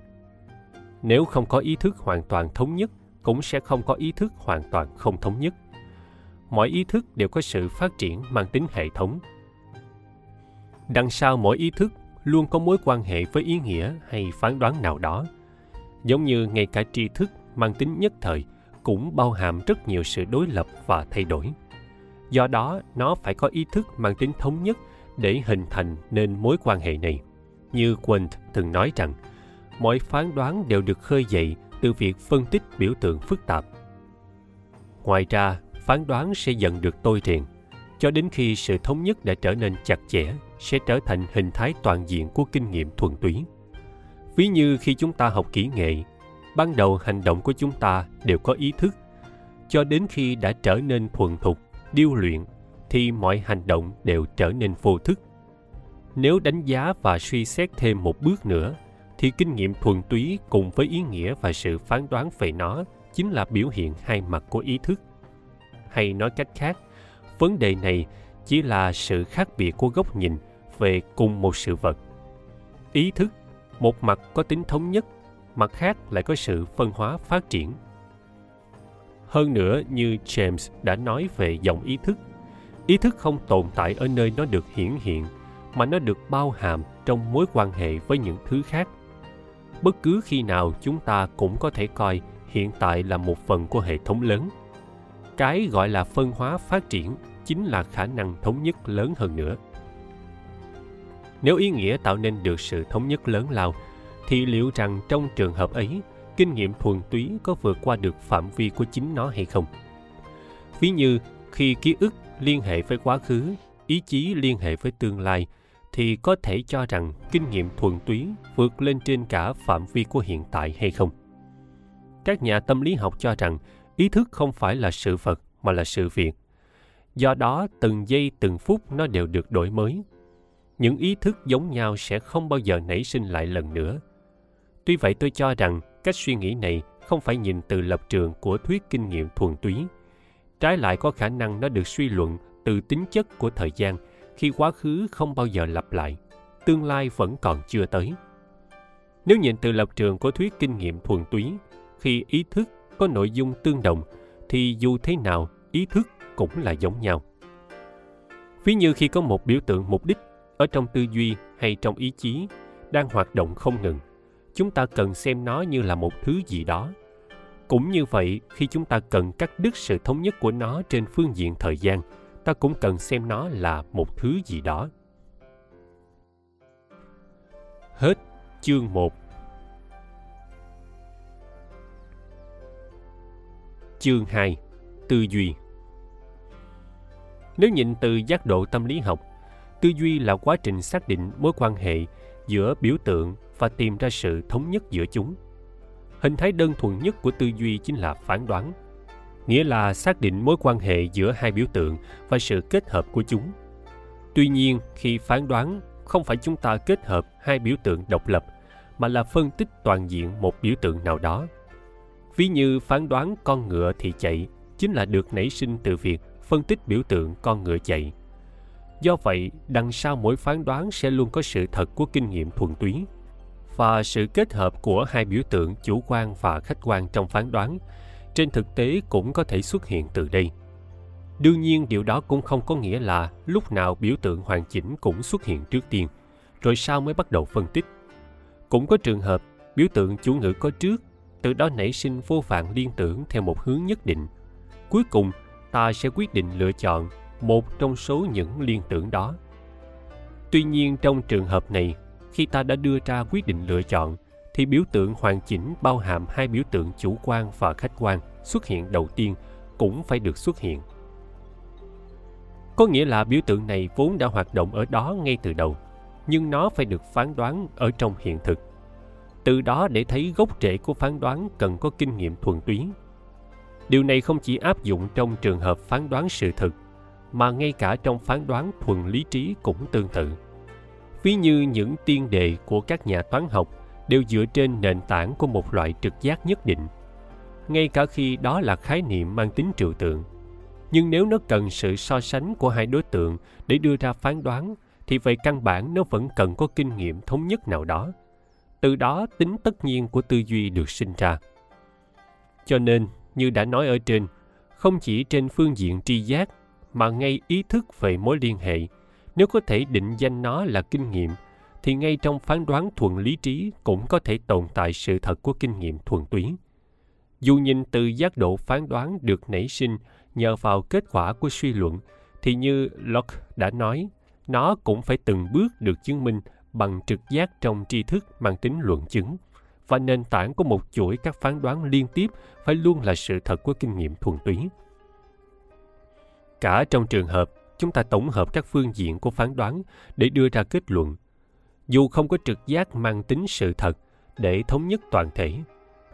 Nếu không có ý thức hoàn toàn thống nhất, cũng sẽ không có ý thức hoàn toàn không thống nhất. Mọi ý thức đều có sự phát triển mang tính hệ thống. Đằng sau mỗi ý thức luôn có mối quan hệ với ý nghĩa hay phán đoán nào đó. Giống như ngay cả tri thức mang tính nhất thời, cũng bao hàm rất nhiều sự đối lập và thay đổi. Do đó, nó phải có ý thức mang tính thống nhất để hình thành nên mối quan hệ này. Như quint từng nói rằng, mọi phán đoán đều được khơi dậy từ việc phân tích biểu tượng phức tạp. Ngoài ra, phán đoán sẽ dần được tôi rèn cho đến khi sự thống nhất đã trở nên chặt chẽ, sẽ trở thành hình thái toàn diện của kinh nghiệm thuần túy. Ví như khi chúng ta học kỹ nghệ ban đầu hành động của chúng ta đều có ý thức. Cho đến khi đã trở nên thuần thục, điêu luyện, thì mọi hành động đều trở nên vô thức. Nếu đánh giá và suy xét thêm một bước nữa, thì kinh nghiệm thuần túy cùng với ý nghĩa và sự phán đoán về nó chính là biểu hiện hai mặt của ý thức. Hay nói cách khác, vấn đề này chỉ là sự khác biệt của góc nhìn về cùng một sự vật. Ý thức, một mặt có tính thống nhất mặt khác lại có sự phân hóa phát triển. Hơn nữa, như james đã nói về dòng ý thức ý thức không tồn tại ở nơi nó được hiển hiện, mà nó được bao hàm trong mối quan hệ với những thứ khác. Bất cứ khi nào chúng ta cũng có thể coi hiện tại là một phần của hệ thống lớn. Cái gọi là phân hóa phát triển chính là khả năng thống nhất lớn hơn nữa. Nếu ý nghĩa tạo nên được sự thống nhất lớn lao thì liệu rằng trong trường hợp ấy, kinh nghiệm thuần túy có vượt qua được phạm vi của chính nó hay không? Ví như, khi ký ức liên hệ với quá khứ, ý chí liên hệ với tương lai, thì có thể cho rằng kinh nghiệm thuần túy vượt lên trên cả phạm vi của hiện tại hay không? Các nhà tâm lý học cho rằng ý thức không phải là sự vật mà là sự việc. Do đó, từng giây, từng phút nó đều được đổi mới. Những ý thức giống nhau sẽ không bao giờ nảy sinh lại lần nữa tuy vậy tôi cho rằng cách suy nghĩ này không phải nhìn từ lập trường của thuyết kinh nghiệm thuần túy. Trái lại có khả năng nó được suy luận từ tính chất của thời gian khi quá khứ không bao giờ lặp lại, tương lai vẫn còn chưa tới. Nếu nhìn từ lập trường của thuyết kinh nghiệm thuần túy, khi ý thức có nội dung tương đồng, thì dù thế nào, ý thức cũng là giống nhau. Ví như khi có một biểu tượng mục đích ở trong tư duy hay trong ý chí đang hoạt động không ngừng chúng ta cần xem nó như là một thứ gì đó. Cũng như vậy khi chúng ta cần cắt đứt sự thống nhất của nó trên phương diện thời gian ta cũng cần xem nó là một thứ gì đó. Hết chương 1 Chương 2 Tư duy. Nếu nhìn từ giác độ tâm lý học, tư duy là quá trình xác định mối quan hệ giữa biểu tượng và tìm ra sự thống nhất giữa chúng. Hình thái đơn thuần nhất của tư duy chính là phán đoán, nghĩa là xác định mối quan hệ giữa hai biểu tượng và sự kết hợp của chúng. Tuy nhiên, khi phán đoán, không phải chúng ta kết hợp hai biểu tượng độc lập, mà là phân tích toàn diện một biểu tượng nào đó. Ví như phán đoán con ngựa thì chạy chính là được nảy sinh từ việc phân tích biểu tượng con ngựa chạy. Do vậy, đằng sau mỗi phán đoán sẽ luôn có sự thật của kinh nghiệm thuần túy và sự kết hợp của hai biểu tượng chủ quan và khách quan trong phán đoán, trên thực tế cũng có thể xuất hiện từ đây. Đương nhiên, điều đó cũng không có nghĩa là lúc nào biểu tượng hoàn chỉnh cũng xuất hiện trước tiên, rồi sau mới bắt đầu phân tích. Cũng có trường hợp, biểu tượng chủ ngữ có trước, từ đó nảy sinh vô vàng liên tưởng theo một hướng nhất định. Cuối cùng, ta sẽ quyết định lựa chọn một trong số những liên tưởng đó. Tuy nhiên, trong trường hợp này khi ta đã đưa ra quyết định lựa chọn, thì biểu tượng hoàn chỉnh bao hàm hai biểu tượng chủ quan và khách quan xuất hiện đầu tiên cũng phải được xuất hiện. Có nghĩa là biểu tượng này vốn đã hoạt động ở đó ngay từ đầu, nhưng nó phải được phán đoán ở trong hiện thực. Từ đó để thấy gốc rễ của phán đoán cần có kinh nghiệm thuần túy. Điều này không chỉ áp dụng trong trường hợp phán đoán sự thực, mà ngay cả trong phán đoán thuần lý trí cũng tương tự ví như những tiên đề của các nhà toán học đều dựa trên nền tảng của một loại trực giác nhất định. Ngay cả khi đó là khái niệm mang tính trừu tượng. Nhưng nếu nó cần sự so sánh của hai đối tượng để đưa ra phán đoán, thì về căn bản nó vẫn cần có kinh nghiệm thống nhất nào đó. Từ đó tính tất nhiên của tư duy được sinh ra. Cho nên, như đã nói ở trên, không chỉ trên phương diện tri giác, mà ngay ý thức về mối liên hệ nếu có thể định danh nó là kinh nghiệm, thì ngay trong phán đoán thuận lý trí cũng có thể tồn tại sự thật của kinh nghiệm thuần túy dù nhìn từ giác độ phán đoán được nảy sinh nhờ vào kết quả của suy luận, thì như Locke đã nói, nó cũng phải từng bước được chứng minh bằng trực giác trong tri thức mang tính luận chứng và nền tảng của một chuỗi các phán đoán liên tiếp phải luôn là sự thật của kinh nghiệm thuần túy. Cả trong trường hợp chúng ta tổng hợp các phương diện của phán đoán để đưa ra kết luận, dù không có trực giác mang tính sự thật để thống nhất toàn thể,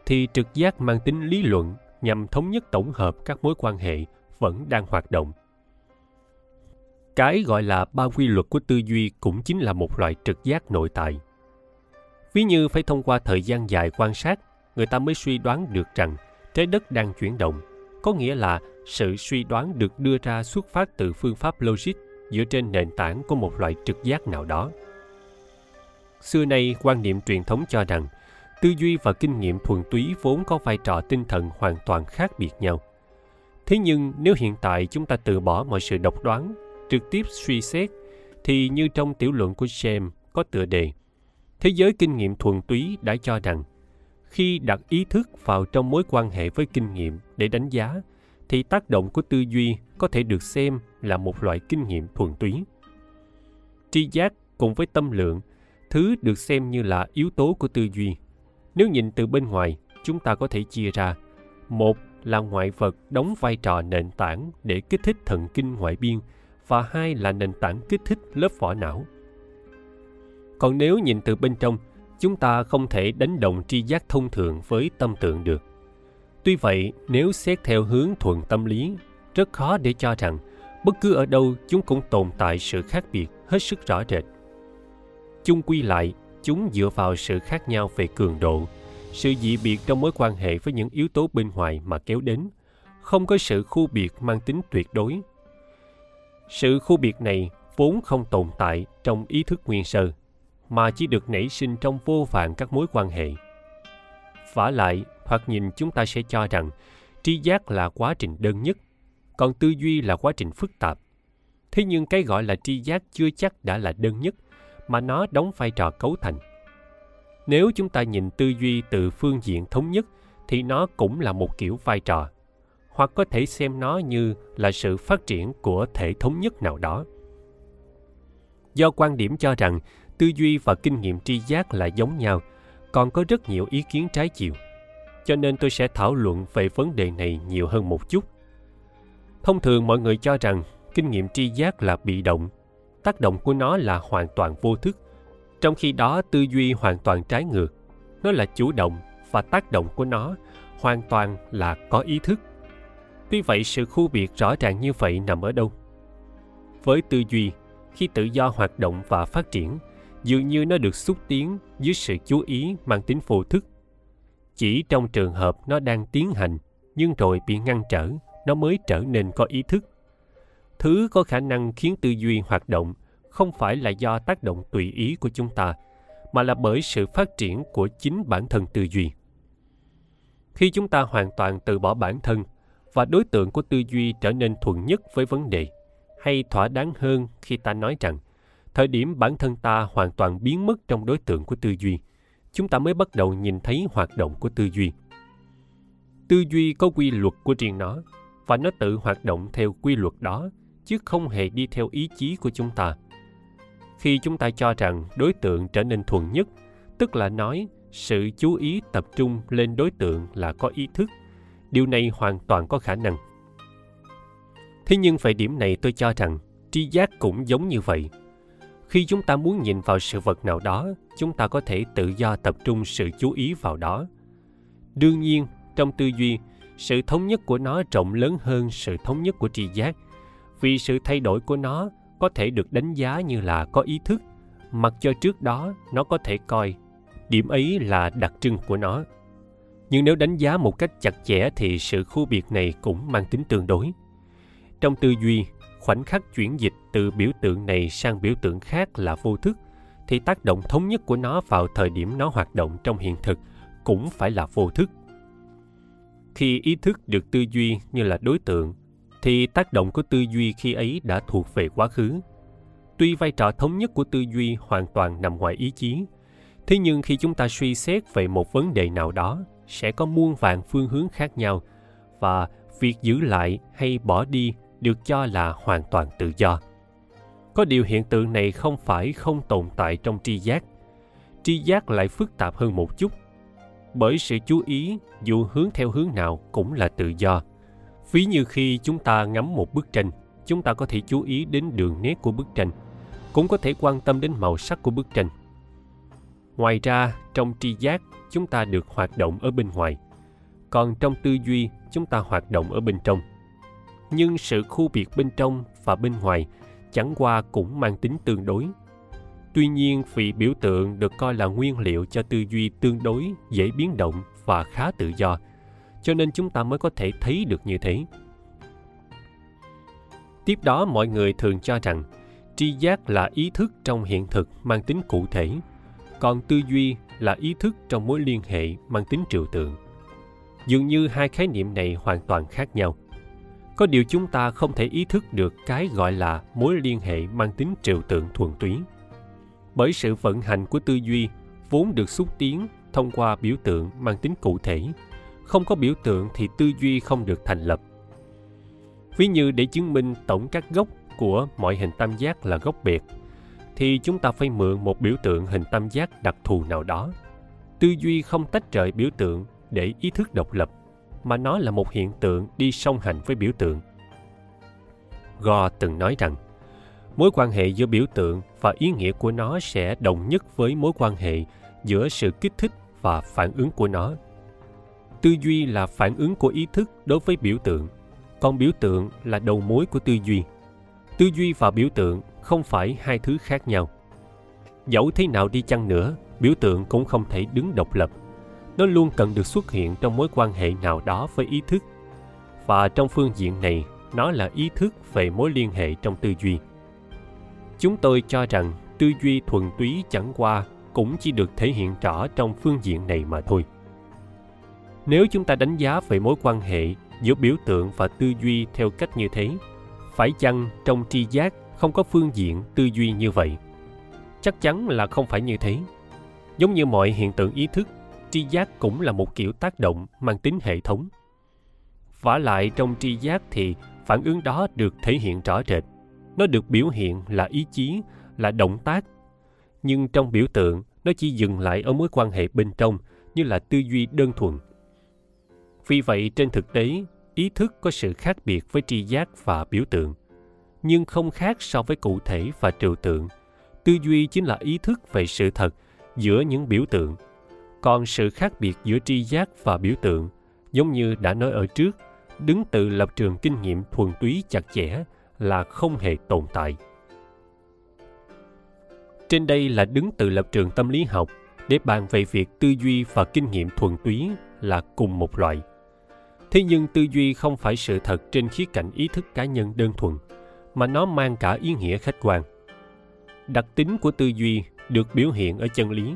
thì trực giác mang tính lý luận nhằm thống nhất tổng hợp các mối quan hệ vẫn đang hoạt động. Cái gọi là ba quy luật của tư duy cũng chính là một loại trực giác nội tại – Ví như phải thông qua thời gian dài quan sát, người ta mới suy đoán được rằng trái đất đang chuyển động. Có nghĩa là sự suy đoán được đưa ra xuất phát từ phương pháp logic dựa trên nền tảng của một loại trực giác nào đó. Xưa nay, quan niệm truyền thống cho rằng tư duy và kinh nghiệm thuần túy vốn có vai trò tinh thần hoàn toàn khác biệt nhau. Thế nhưng nếu hiện tại chúng ta từ bỏ mọi sự độc đoán, trực tiếp suy xét, thì như trong tiểu luận của James có tựa đề thế giới kinh nghiệm thuần túy đã cho rằng khi đặt ý thức vào trong mối quan hệ với kinh nghiệm để đánh giá thì tác động của tư duy có thể được xem là một loại kinh nghiệm thuần túy. Tri giác cùng với tâm lượng, thứ được xem như là yếu tố của tư duy. Nếu nhìn từ bên ngoài, chúng ta có thể chia ra. Một là ngoại vật đóng vai trò nền tảng để kích thích thần kinh ngoại biên và hai là nền tảng kích thích lớp vỏ não. Còn nếu nhìn từ bên trong, chúng ta không thể đánh đồng tri giác thông thường với tâm tượng được tuy vậy nếu xét theo hướng thuần tâm lý rất khó để cho rằng bất cứ ở đâu chúng cũng tồn tại sự khác biệt hết sức rõ rệt chung quy lại chúng dựa vào sự khác nhau về cường độ sự dị biệt trong mối quan hệ với những yếu tố bên ngoài mà kéo đến không có sự khu biệt mang tính tuyệt đối sự khu biệt này vốn không tồn tại trong ý thức nguyên sơ mà chỉ được nảy sinh trong vô vàn các mối quan hệ. Vả lại, hoặc nhìn chúng ta sẽ cho rằng tri giác là quá trình đơn nhất, còn tư duy là quá trình phức tạp. Thế nhưng cái gọi là tri giác chưa chắc đã là đơn nhất, mà nó đóng vai trò cấu thành. Nếu chúng ta nhìn tư duy từ phương diện thống nhất, thì nó cũng là một kiểu vai trò, hoặc có thể xem nó như là sự phát triển của thể thống nhất nào đó. Do quan điểm cho rằng tư duy và kinh nghiệm tri giác là giống nhau còn có rất nhiều ý kiến trái chiều cho nên tôi sẽ thảo luận về vấn đề này nhiều hơn một chút. Thông thường mọi người cho rằng kinh nghiệm tri giác là bị động, tác động của nó là hoàn toàn vô thức. Trong khi đó, tư duy hoàn toàn trái ngược. Nó là chủ động và tác động của nó, hoàn toàn là có ý thức. Tuy vậy, sự khu biệt rõ ràng như vậy nằm ở đâu? Với tư duy, khi tự do hoạt động và phát triển, dường như nó được xúc tiến dưới sự chú ý mang tính vô thức chỉ trong trường hợp nó đang tiến hành, nhưng rồi bị ngăn trở, nó mới trở nên có ý thức. Thứ có khả năng khiến tư duy hoạt động không phải là do tác động tùy ý của chúng ta, mà là bởi sự phát triển của chính bản thân tư duy. Khi chúng ta hoàn toàn từ bỏ bản thân và đối tượng của tư duy trở nên thuận nhất với vấn đề, hay thỏa đáng hơn khi ta nói rằng, thời điểm bản thân ta hoàn toàn biến mất trong đối tượng của tư duy chúng ta mới bắt đầu nhìn thấy hoạt động của tư duy. Tư duy có quy luật của riêng nó, và nó tự hoạt động theo quy luật đó, chứ không hề đi theo ý chí của chúng ta. Khi chúng ta cho rằng đối tượng trở nên thuần nhất, tức là nói sự chú ý tập trung lên đối tượng là có ý thức, điều này hoàn toàn có khả năng. Thế nhưng về điểm này tôi cho rằng tri giác cũng giống như vậy khi chúng ta muốn nhìn vào sự vật nào đó, chúng ta có thể tự do tập trung sự chú ý vào đó. Đương nhiên, trong tư duy, sự thống nhất của nó rộng lớn hơn sự thống nhất của tri giác. Vì sự thay đổi của nó có thể được đánh giá như là có ý thức, mặc cho trước đó nó có thể coi. Điểm ấy là đặc trưng của nó. Nhưng nếu đánh giá một cách chặt chẽ thì sự khu biệt này cũng mang tính tương đối. Trong tư duy khoảnh khắc chuyển dịch từ biểu tượng này sang biểu tượng khác là vô thức, thì tác động thống nhất của nó vào thời điểm nó hoạt động trong hiện thực cũng phải là vô thức. Khi ý thức được tư duy như là đối tượng, thì tác động của tư duy khi ấy đã thuộc về quá khứ. Tuy vai trò thống nhất của tư duy hoàn toàn nằm ngoài ý chí, thế nhưng khi chúng ta suy xét về một vấn đề nào đó, sẽ có muôn vàng phương hướng khác nhau, và việc giữ lại hay bỏ đi được cho là hoàn toàn tự do. Có điều hiện tượng này không phải không tồn tại trong tri giác. Tri giác lại phức tạp hơn một chút. Bởi sự chú ý, dù hướng theo hướng nào cũng là tự do. Ví như khi chúng ta ngắm một bức tranh, chúng ta có thể chú ý đến đường nét của bức tranh, cũng có thể quan tâm đến màu sắc của bức tranh. Ngoài ra, trong tri giác, chúng ta được hoạt động ở bên ngoài. Còn trong tư duy, chúng ta hoạt động ở bên trong nhưng sự khu biệt bên trong và bên ngoài chẳng qua cũng mang tính tương đối. Tuy nhiên, vị biểu tượng được coi là nguyên liệu cho tư duy tương đối, dễ biến động và khá tự do, cho nên chúng ta mới có thể thấy được như thế. Tiếp đó, mọi người thường cho rằng tri giác là ý thức trong hiện thực mang tính cụ thể, còn tư duy là ý thức trong mối liên hệ mang tính trừu tượng. Dường như hai khái niệm này hoàn toàn khác nhau có điều chúng ta không thể ý thức được cái gọi là mối liên hệ mang tính trừu tượng thuần túy. Bởi sự vận hành của tư duy vốn được xúc tiến thông qua biểu tượng mang tính cụ thể, không có biểu tượng thì tư duy không được thành lập. Ví như để chứng minh tổng các gốc của mọi hình tam giác là gốc biệt, thì chúng ta phải mượn một biểu tượng hình tam giác đặc thù nào đó. Tư duy không tách rời biểu tượng để ý thức độc lập mà nó là một hiện tượng đi song hành với biểu tượng. Go từng nói rằng, mối quan hệ giữa biểu tượng và ý nghĩa của nó sẽ đồng nhất với mối quan hệ giữa sự kích thích và phản ứng của nó. Tư duy là phản ứng của ý thức đối với biểu tượng, còn biểu tượng là đầu mối của tư duy. Tư duy và biểu tượng không phải hai thứ khác nhau. Dẫu thế nào đi chăng nữa, biểu tượng cũng không thể đứng độc lập nó luôn cần được xuất hiện trong mối quan hệ nào đó với ý thức. Và trong phương diện này, nó là ý thức về mối liên hệ trong tư duy. Chúng tôi cho rằng tư duy thuần túy chẳng qua cũng chỉ được thể hiện rõ trong phương diện này mà thôi. Nếu chúng ta đánh giá về mối quan hệ giữa biểu tượng và tư duy theo cách như thế, phải chăng trong tri giác không có phương diện tư duy như vậy? Chắc chắn là không phải như thế. Giống như mọi hiện tượng ý thức tri giác cũng là một kiểu tác động mang tính hệ thống. Vả lại trong tri giác thì phản ứng đó được thể hiện rõ rệt. Nó được biểu hiện là ý chí, là động tác. Nhưng trong biểu tượng, nó chỉ dừng lại ở mối quan hệ bên trong, như là tư duy đơn thuần. Vì vậy, trên thực tế, ý thức có sự khác biệt với tri giác và biểu tượng. Nhưng không khác so với cụ thể và trừu tượng. Tư duy chính là ý thức về sự thật giữa những biểu tượng còn sự khác biệt giữa tri giác và biểu tượng, giống như đã nói ở trước, đứng từ lập trường kinh nghiệm thuần túy chặt chẽ là không hề tồn tại. Trên đây là đứng từ lập trường tâm lý học để bàn về việc tư duy và kinh nghiệm thuần túy là cùng một loại. Thế nhưng tư duy không phải sự thật trên khía cạnh ý thức cá nhân đơn thuần, mà nó mang cả ý nghĩa khách quan. Đặc tính của tư duy được biểu hiện ở chân lý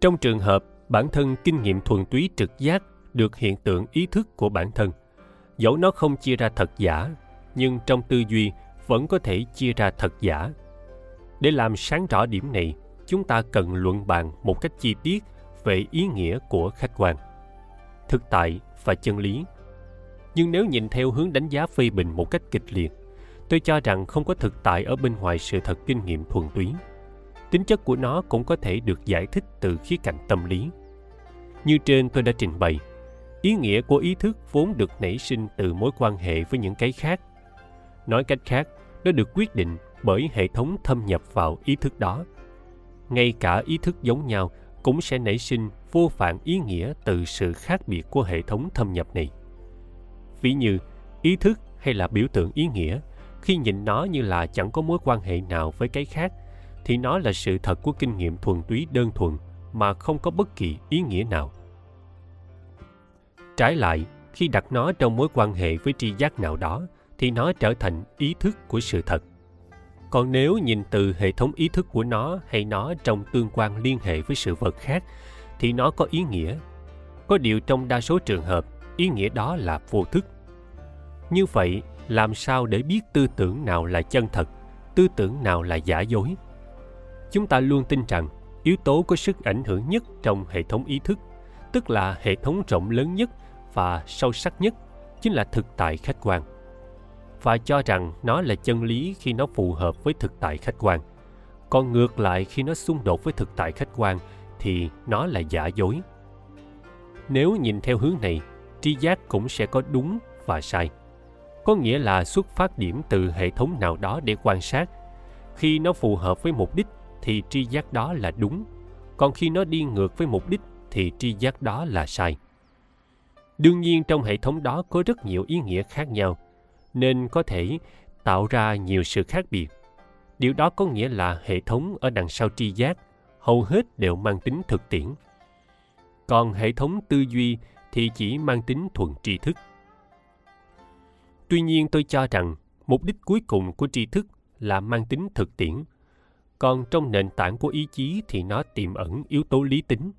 trong trường hợp bản thân kinh nghiệm thuần túy trực giác được hiện tượng ý thức của bản thân, dẫu nó không chia ra thật giả, nhưng trong tư duy vẫn có thể chia ra thật giả. Để làm sáng rõ điểm này, chúng ta cần luận bàn một cách chi tiết về ý nghĩa của khách quan, thực tại và chân lý. Nhưng nếu nhìn theo hướng đánh giá phê bình một cách kịch liệt, tôi cho rằng không có thực tại ở bên ngoài sự thật kinh nghiệm thuần túy tính chất của nó cũng có thể được giải thích từ khía cạnh tâm lý. Như trên tôi đã trình bày, ý nghĩa của ý thức vốn được nảy sinh từ mối quan hệ với những cái khác. Nói cách khác, nó được quyết định bởi hệ thống thâm nhập vào ý thức đó. Ngay cả ý thức giống nhau cũng sẽ nảy sinh vô vàn ý nghĩa từ sự khác biệt của hệ thống thâm nhập này. Ví như, ý thức hay là biểu tượng ý nghĩa, khi nhìn nó như là chẳng có mối quan hệ nào với cái khác thì nó là sự thật của kinh nghiệm thuần túy đơn thuần, mà không có bất kỳ ý nghĩa nào. Trái lại, khi đặt nó trong mối quan hệ với tri giác nào đó, thì nó trở thành ý thức của sự thật. Còn nếu nhìn từ hệ thống ý thức của nó hay nó trong tương quan liên hệ với sự vật khác, thì nó có ý nghĩa. Có điều trong đa số trường hợp, ý nghĩa đó là vô thức. Như vậy, làm sao để biết tư tưởng nào là chân thật, tư tưởng nào là giả dối? Chúng ta luôn tin rằng yếu tố có sức ảnh hưởng nhất trong hệ thống ý thức, tức là hệ thống rộng lớn nhất và sâu sắc nhất, chính là thực tại khách quan. Và cho rằng nó là chân lý khi nó phù hợp với thực tại khách quan. Còn ngược lại khi nó xung đột với thực tại khách quan thì nó là giả dối. Nếu nhìn theo hướng này, tri giác cũng sẽ có đúng và sai. Có nghĩa là xuất phát điểm từ hệ thống nào đó để quan sát. Khi nó phù hợp với mục đích thì tri giác đó là đúng. Còn khi nó đi ngược với mục đích, thì tri giác đó là sai. Đương nhiên, trong hệ thống đó có rất nhiều ý nghĩa khác nhau, nên có thể tạo ra nhiều sự khác biệt. Điều đó có nghĩa là hệ thống ở đằng sau tri giác hầu hết đều mang tính thực tiễn. Còn hệ thống tư duy thì chỉ mang tính thuần tri thức. Tuy nhiên, tôi cho rằng mục đích cuối cùng của tri thức là mang tính thực tiễn còn trong nền tảng của ý chí thì nó tiềm ẩn yếu tố lý tính.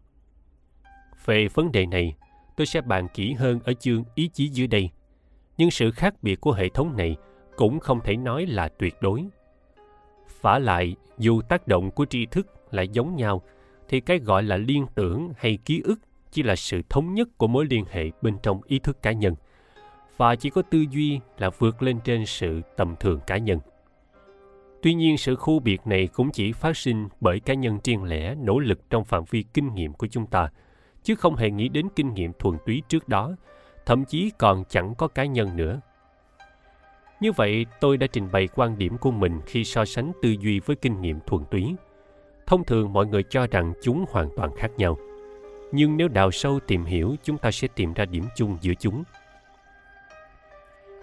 Về vấn đề này, tôi sẽ bàn kỹ hơn ở chương ý chí dưới đây. Nhưng sự khác biệt của hệ thống này cũng không thể nói là tuyệt đối. Phả lại, dù tác động của tri thức lại giống nhau, thì cái gọi là liên tưởng hay ký ức chỉ là sự thống nhất của mối liên hệ bên trong ý thức cá nhân. Và chỉ có tư duy là vượt lên trên sự tầm thường cá nhân tuy nhiên, sự khu biệt này cũng chỉ phát sinh bởi cá nhân riêng lẻ nỗ lực trong phạm vi kinh nghiệm của chúng ta, chứ không hề nghĩ đến kinh nghiệm thuần túy trước đó, thậm chí còn chẳng có cá nhân nữa. Như vậy, tôi đã trình bày quan điểm của mình khi so sánh tư duy với kinh nghiệm thuần túy. Thông thường, mọi người cho rằng chúng hoàn toàn khác nhau. Nhưng nếu đào sâu tìm hiểu, chúng ta sẽ tìm ra điểm chung giữa chúng.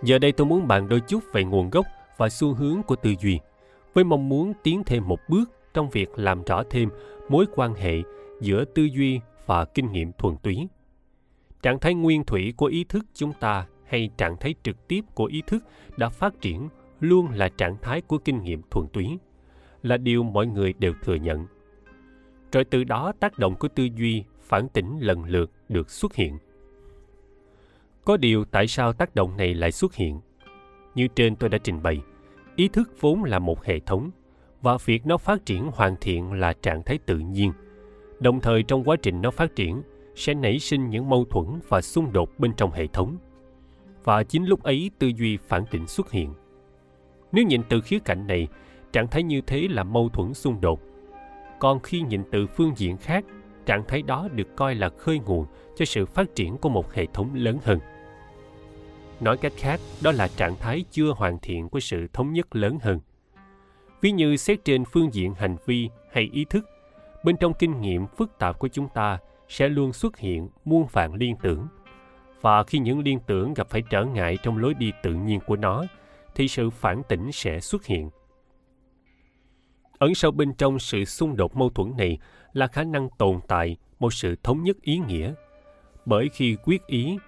Giờ đây tôi muốn bàn đôi chút về nguồn gốc và xu hướng của tư duy với mong muốn tiến thêm một bước trong việc làm rõ thêm mối quan hệ giữa tư duy và kinh nghiệm thuần túy. Trạng thái nguyên thủy của ý thức chúng ta hay trạng thái trực tiếp của ý thức đã phát triển luôn là trạng thái của kinh nghiệm thuần túy, là điều mọi người đều thừa nhận. Rồi từ đó tác động của tư duy phản tỉnh lần lượt được xuất hiện. Có điều tại sao tác động này lại xuất hiện? Như trên tôi đã trình bày ý thức vốn là một hệ thống, và việc nó phát triển hoàn thiện là trạng thái tự nhiên. Đồng thời trong quá trình nó phát triển, sẽ nảy sinh những mâu thuẫn và xung đột bên trong hệ thống. Và chính lúc ấy tư duy phản tỉnh xuất hiện. Nếu nhìn từ khía cạnh này, trạng thái như thế là mâu thuẫn xung đột. Còn khi nhìn từ phương diện khác, trạng thái đó được coi là khơi nguồn cho sự phát triển của một hệ thống lớn hơn nói cách khác, đó là trạng thái chưa hoàn thiện của sự thống nhất lớn hơn. Ví như xét trên phương diện hành vi hay ý thức, bên trong kinh nghiệm phức tạp của chúng ta sẽ luôn xuất hiện muôn vạn liên tưởng. Và khi những liên tưởng gặp phải trở ngại trong lối đi tự nhiên của nó, thì sự phản tỉnh sẽ xuất hiện. Ẩn sâu bên trong sự xung đột mâu thuẫn này là khả năng tồn tại một sự thống nhất ý nghĩa. Bởi khi quyết ý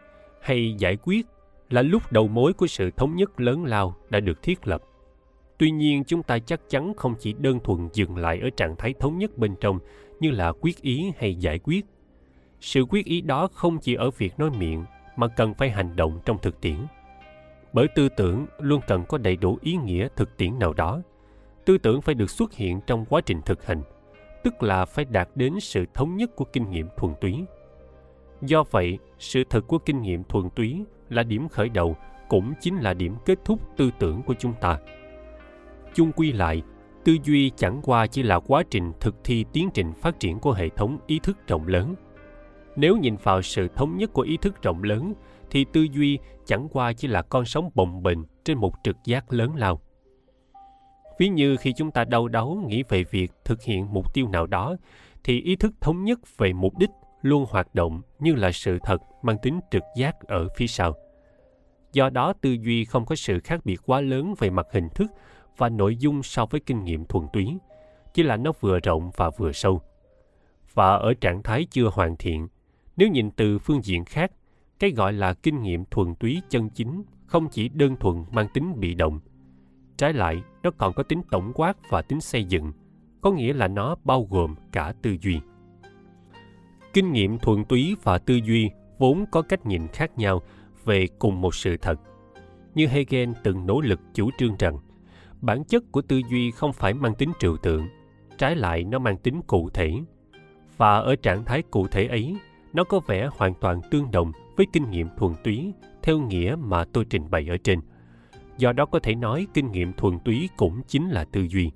hay giải quyết là lúc đầu mối của sự thống nhất lớn lao đã được thiết lập. Tuy nhiên, chúng ta chắc chắn không chỉ đơn thuần dừng lại ở trạng thái thống nhất bên trong như là quyết ý hay giải quyết. Sự quyết ý đó không chỉ ở việc nói miệng mà cần phải hành động trong thực tiễn. Bởi tư tưởng luôn cần có đầy đủ ý nghĩa thực tiễn nào đó, tư tưởng phải được xuất hiện trong quá trình thực hành, tức là phải đạt đến sự thống nhất của kinh nghiệm thuần túy. Do vậy, sự thật của kinh nghiệm thuần túy là điểm khởi đầu cũng chính là điểm kết thúc tư tưởng của chúng ta. Chung quy lại, tư duy chẳng qua chỉ là quá trình thực thi tiến trình phát triển của hệ thống ý thức rộng lớn. Nếu nhìn vào sự thống nhất của ý thức rộng lớn, thì tư duy chẳng qua chỉ là con sóng bồng bềnh trên một trực giác lớn lao. Ví như khi chúng ta đau đáu nghĩ về việc thực hiện mục tiêu nào đó, thì ý thức thống nhất về mục đích luôn hoạt động như là sự thật mang tính trực giác ở phía sau. Do đó, tư duy không có sự khác biệt quá lớn về mặt hình thức và nội dung so với kinh nghiệm thuần túy, chỉ là nó vừa rộng và vừa sâu. Và ở trạng thái chưa hoàn thiện, nếu nhìn từ phương diện khác, cái gọi là kinh nghiệm thuần túy chân chính không chỉ đơn thuần mang tính bị động. Trái lại, nó còn có tính tổng quát và tính xây dựng, có nghĩa là nó bao gồm cả tư duy kinh nghiệm thuần túy và tư duy vốn có cách nhìn khác nhau về cùng một sự thật. Như hegel từng nỗ lực chủ trương rằng, bản chất của tư duy không phải mang tính trừu tượng, trái lại nó mang tính cụ thể. Và ở trạng thái cụ thể ấy, nó có vẻ hoàn toàn tương đồng với kinh nghiệm thuần túy theo nghĩa mà tôi trình bày ở trên. Do đó có thể nói kinh nghiệm thuần túy cũng chính là tư duy.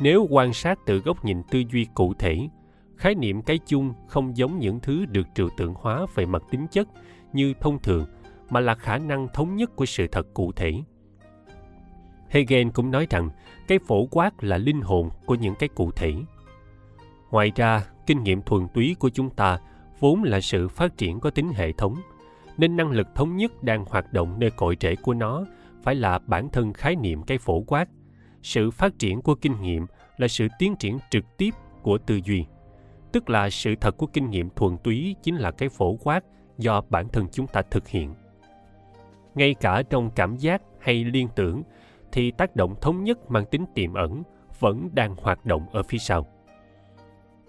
Nếu quan sát từ góc nhìn tư duy cụ thể khái niệm cái chung không giống những thứ được trừu tượng hóa về mặt tính chất như thông thường, mà là khả năng thống nhất của sự thật cụ thể. Hegel cũng nói rằng cái phổ quát là linh hồn của những cái cụ thể. Ngoài ra, kinh nghiệm thuần túy của chúng ta vốn là sự phát triển có tính hệ thống, nên năng lực thống nhất đang hoạt động nơi cội rễ của nó phải là bản thân khái niệm cái phổ quát. Sự phát triển của kinh nghiệm là sự tiến triển trực tiếp của tư duy tức là sự thật của kinh nghiệm thuần túy chính là cái phổ quát do bản thân chúng ta thực hiện. Ngay cả trong cảm giác hay liên tưởng, thì tác động thống nhất mang tính tiềm ẩn vẫn đang hoạt động ở phía sau.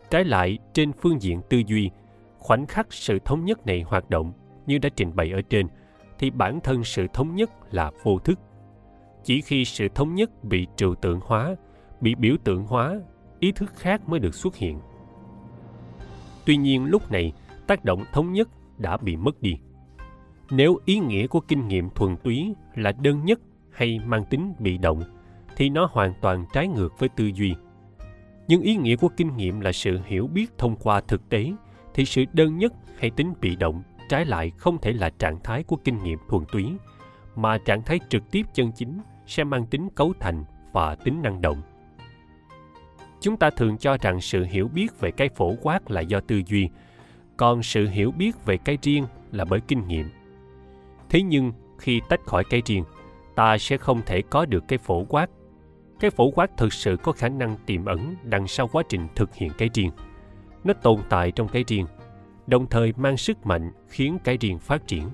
Trái lại, trên phương diện tư duy, khoảnh khắc sự thống nhất này hoạt động như đã trình bày ở trên, thì bản thân sự thống nhất là vô thức. Chỉ khi sự thống nhất bị trừu tượng hóa, bị biểu tượng hóa, ý thức khác mới được xuất hiện tuy nhiên lúc này, tác động thống nhất đã bị mất đi. Nếu ý nghĩa của kinh nghiệm thuần túy là đơn nhất hay mang tính bị động, thì nó hoàn toàn trái ngược với tư duy. Nhưng ý nghĩa của kinh nghiệm là sự hiểu biết thông qua thực tế, thì sự đơn nhất hay tính bị động trái lại không thể là trạng thái của kinh nghiệm thuần túy, mà trạng thái trực tiếp chân chính sẽ mang tính cấu thành và tính năng động chúng ta thường cho rằng sự hiểu biết về cái phổ quát là do tư duy, còn sự hiểu biết về cái riêng là bởi kinh nghiệm. Thế nhưng, khi tách khỏi cái riêng, ta sẽ không thể có được cái phổ quát. Cái phổ quát thực sự có khả năng tiềm ẩn đằng sau quá trình thực hiện cái riêng. Nó tồn tại trong cái riêng, đồng thời mang sức mạnh khiến cái riêng phát triển.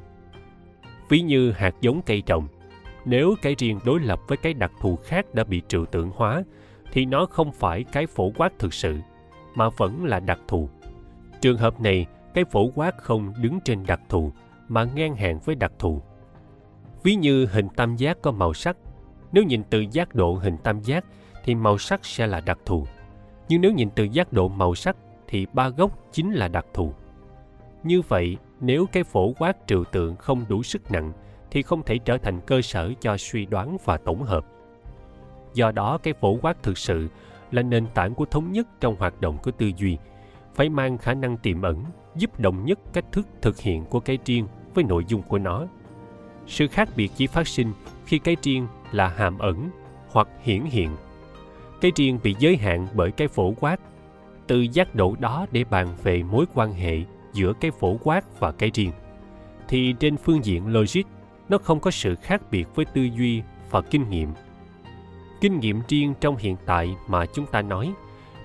Ví như hạt giống cây trồng, nếu cái riêng đối lập với cái đặc thù khác đã bị trừu tượng hóa thì nó không phải cái phổ quát thực sự, mà vẫn là đặc thù. Trường hợp này, cái phổ quát không đứng trên đặc thù, mà ngang hàng với đặc thù. Ví như hình tam giác có màu sắc. Nếu nhìn từ giác độ hình tam giác, thì màu sắc sẽ là đặc thù. Nhưng nếu nhìn từ giác độ màu sắc, thì ba góc chính là đặc thù. Như vậy, nếu cái phổ quát trừu tượng không đủ sức nặng, thì không thể trở thành cơ sở cho suy đoán và tổng hợp do đó cái phổ quát thực sự là nền tảng của thống nhất trong hoạt động của tư duy, phải mang khả năng tiềm ẩn, giúp đồng nhất cách thức thực hiện của cái riêng với nội dung của nó. Sự khác biệt chỉ phát sinh khi cái riêng là hàm ẩn hoặc hiển hiện. Cái riêng bị giới hạn bởi cái phổ quát, từ giác độ đó để bàn về mối quan hệ giữa cái phổ quát và cái riêng thì trên phương diện logic, nó không có sự khác biệt với tư duy và kinh nghiệm kinh nghiệm riêng trong hiện tại mà chúng ta nói.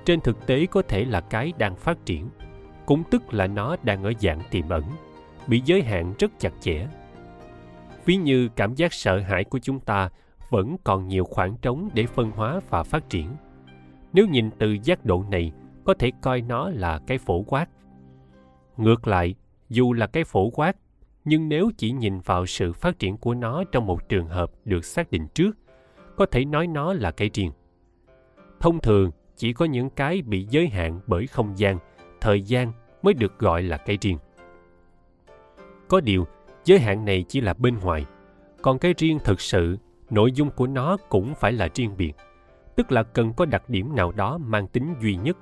Trên thực tế có thể là cái đang phát triển, cũng tức là nó đang ở dạng tiềm ẩn, bị giới hạn rất chặt chẽ. Ví như cảm giác sợ hãi của chúng ta vẫn còn nhiều khoảng trống để phân hóa và phát triển. Nếu nhìn từ giác độ này, có thể coi nó là cái phổ quát. Ngược lại, dù là cái phổ quát, nhưng nếu chỉ nhìn vào sự phát triển của nó trong một trường hợp được xác định trước có thể nói nó là cái riêng thông thường, chỉ có những cái bị giới hạn bởi không gian, thời gian mới được gọi là cái riêng có điều, giới hạn này chỉ là bên ngoài, còn cái riêng thực sự, nội dung của nó cũng phải là riêng biệt tức là cần có đặc điểm nào đó mang tính duy nhất.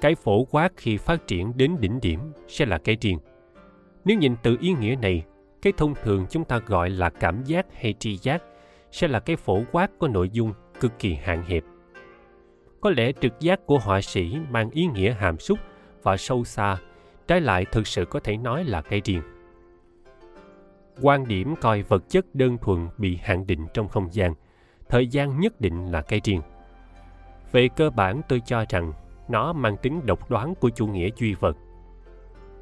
Cái phổ quát khi phát triển đến đỉnh điểm sẽ là cái riêng nếu nhìn từ ý nghĩa này, cái thông thường chúng ta gọi là cảm giác hay tri giác sẽ là cái phổ quát có nội dung cực kỳ hạn hẹp. Có lẽ trực giác của họa sĩ mang ý nghĩa hàm súc và sâu xa, trái lại thực sự có thể nói là cái riêng. Quan điểm coi vật chất đơn thuần bị hạn định trong không gian, thời gian nhất định là cái riêng. Về cơ bản, tôi cho rằng nó mang tính độc đoán của chủ nghĩa duy vật.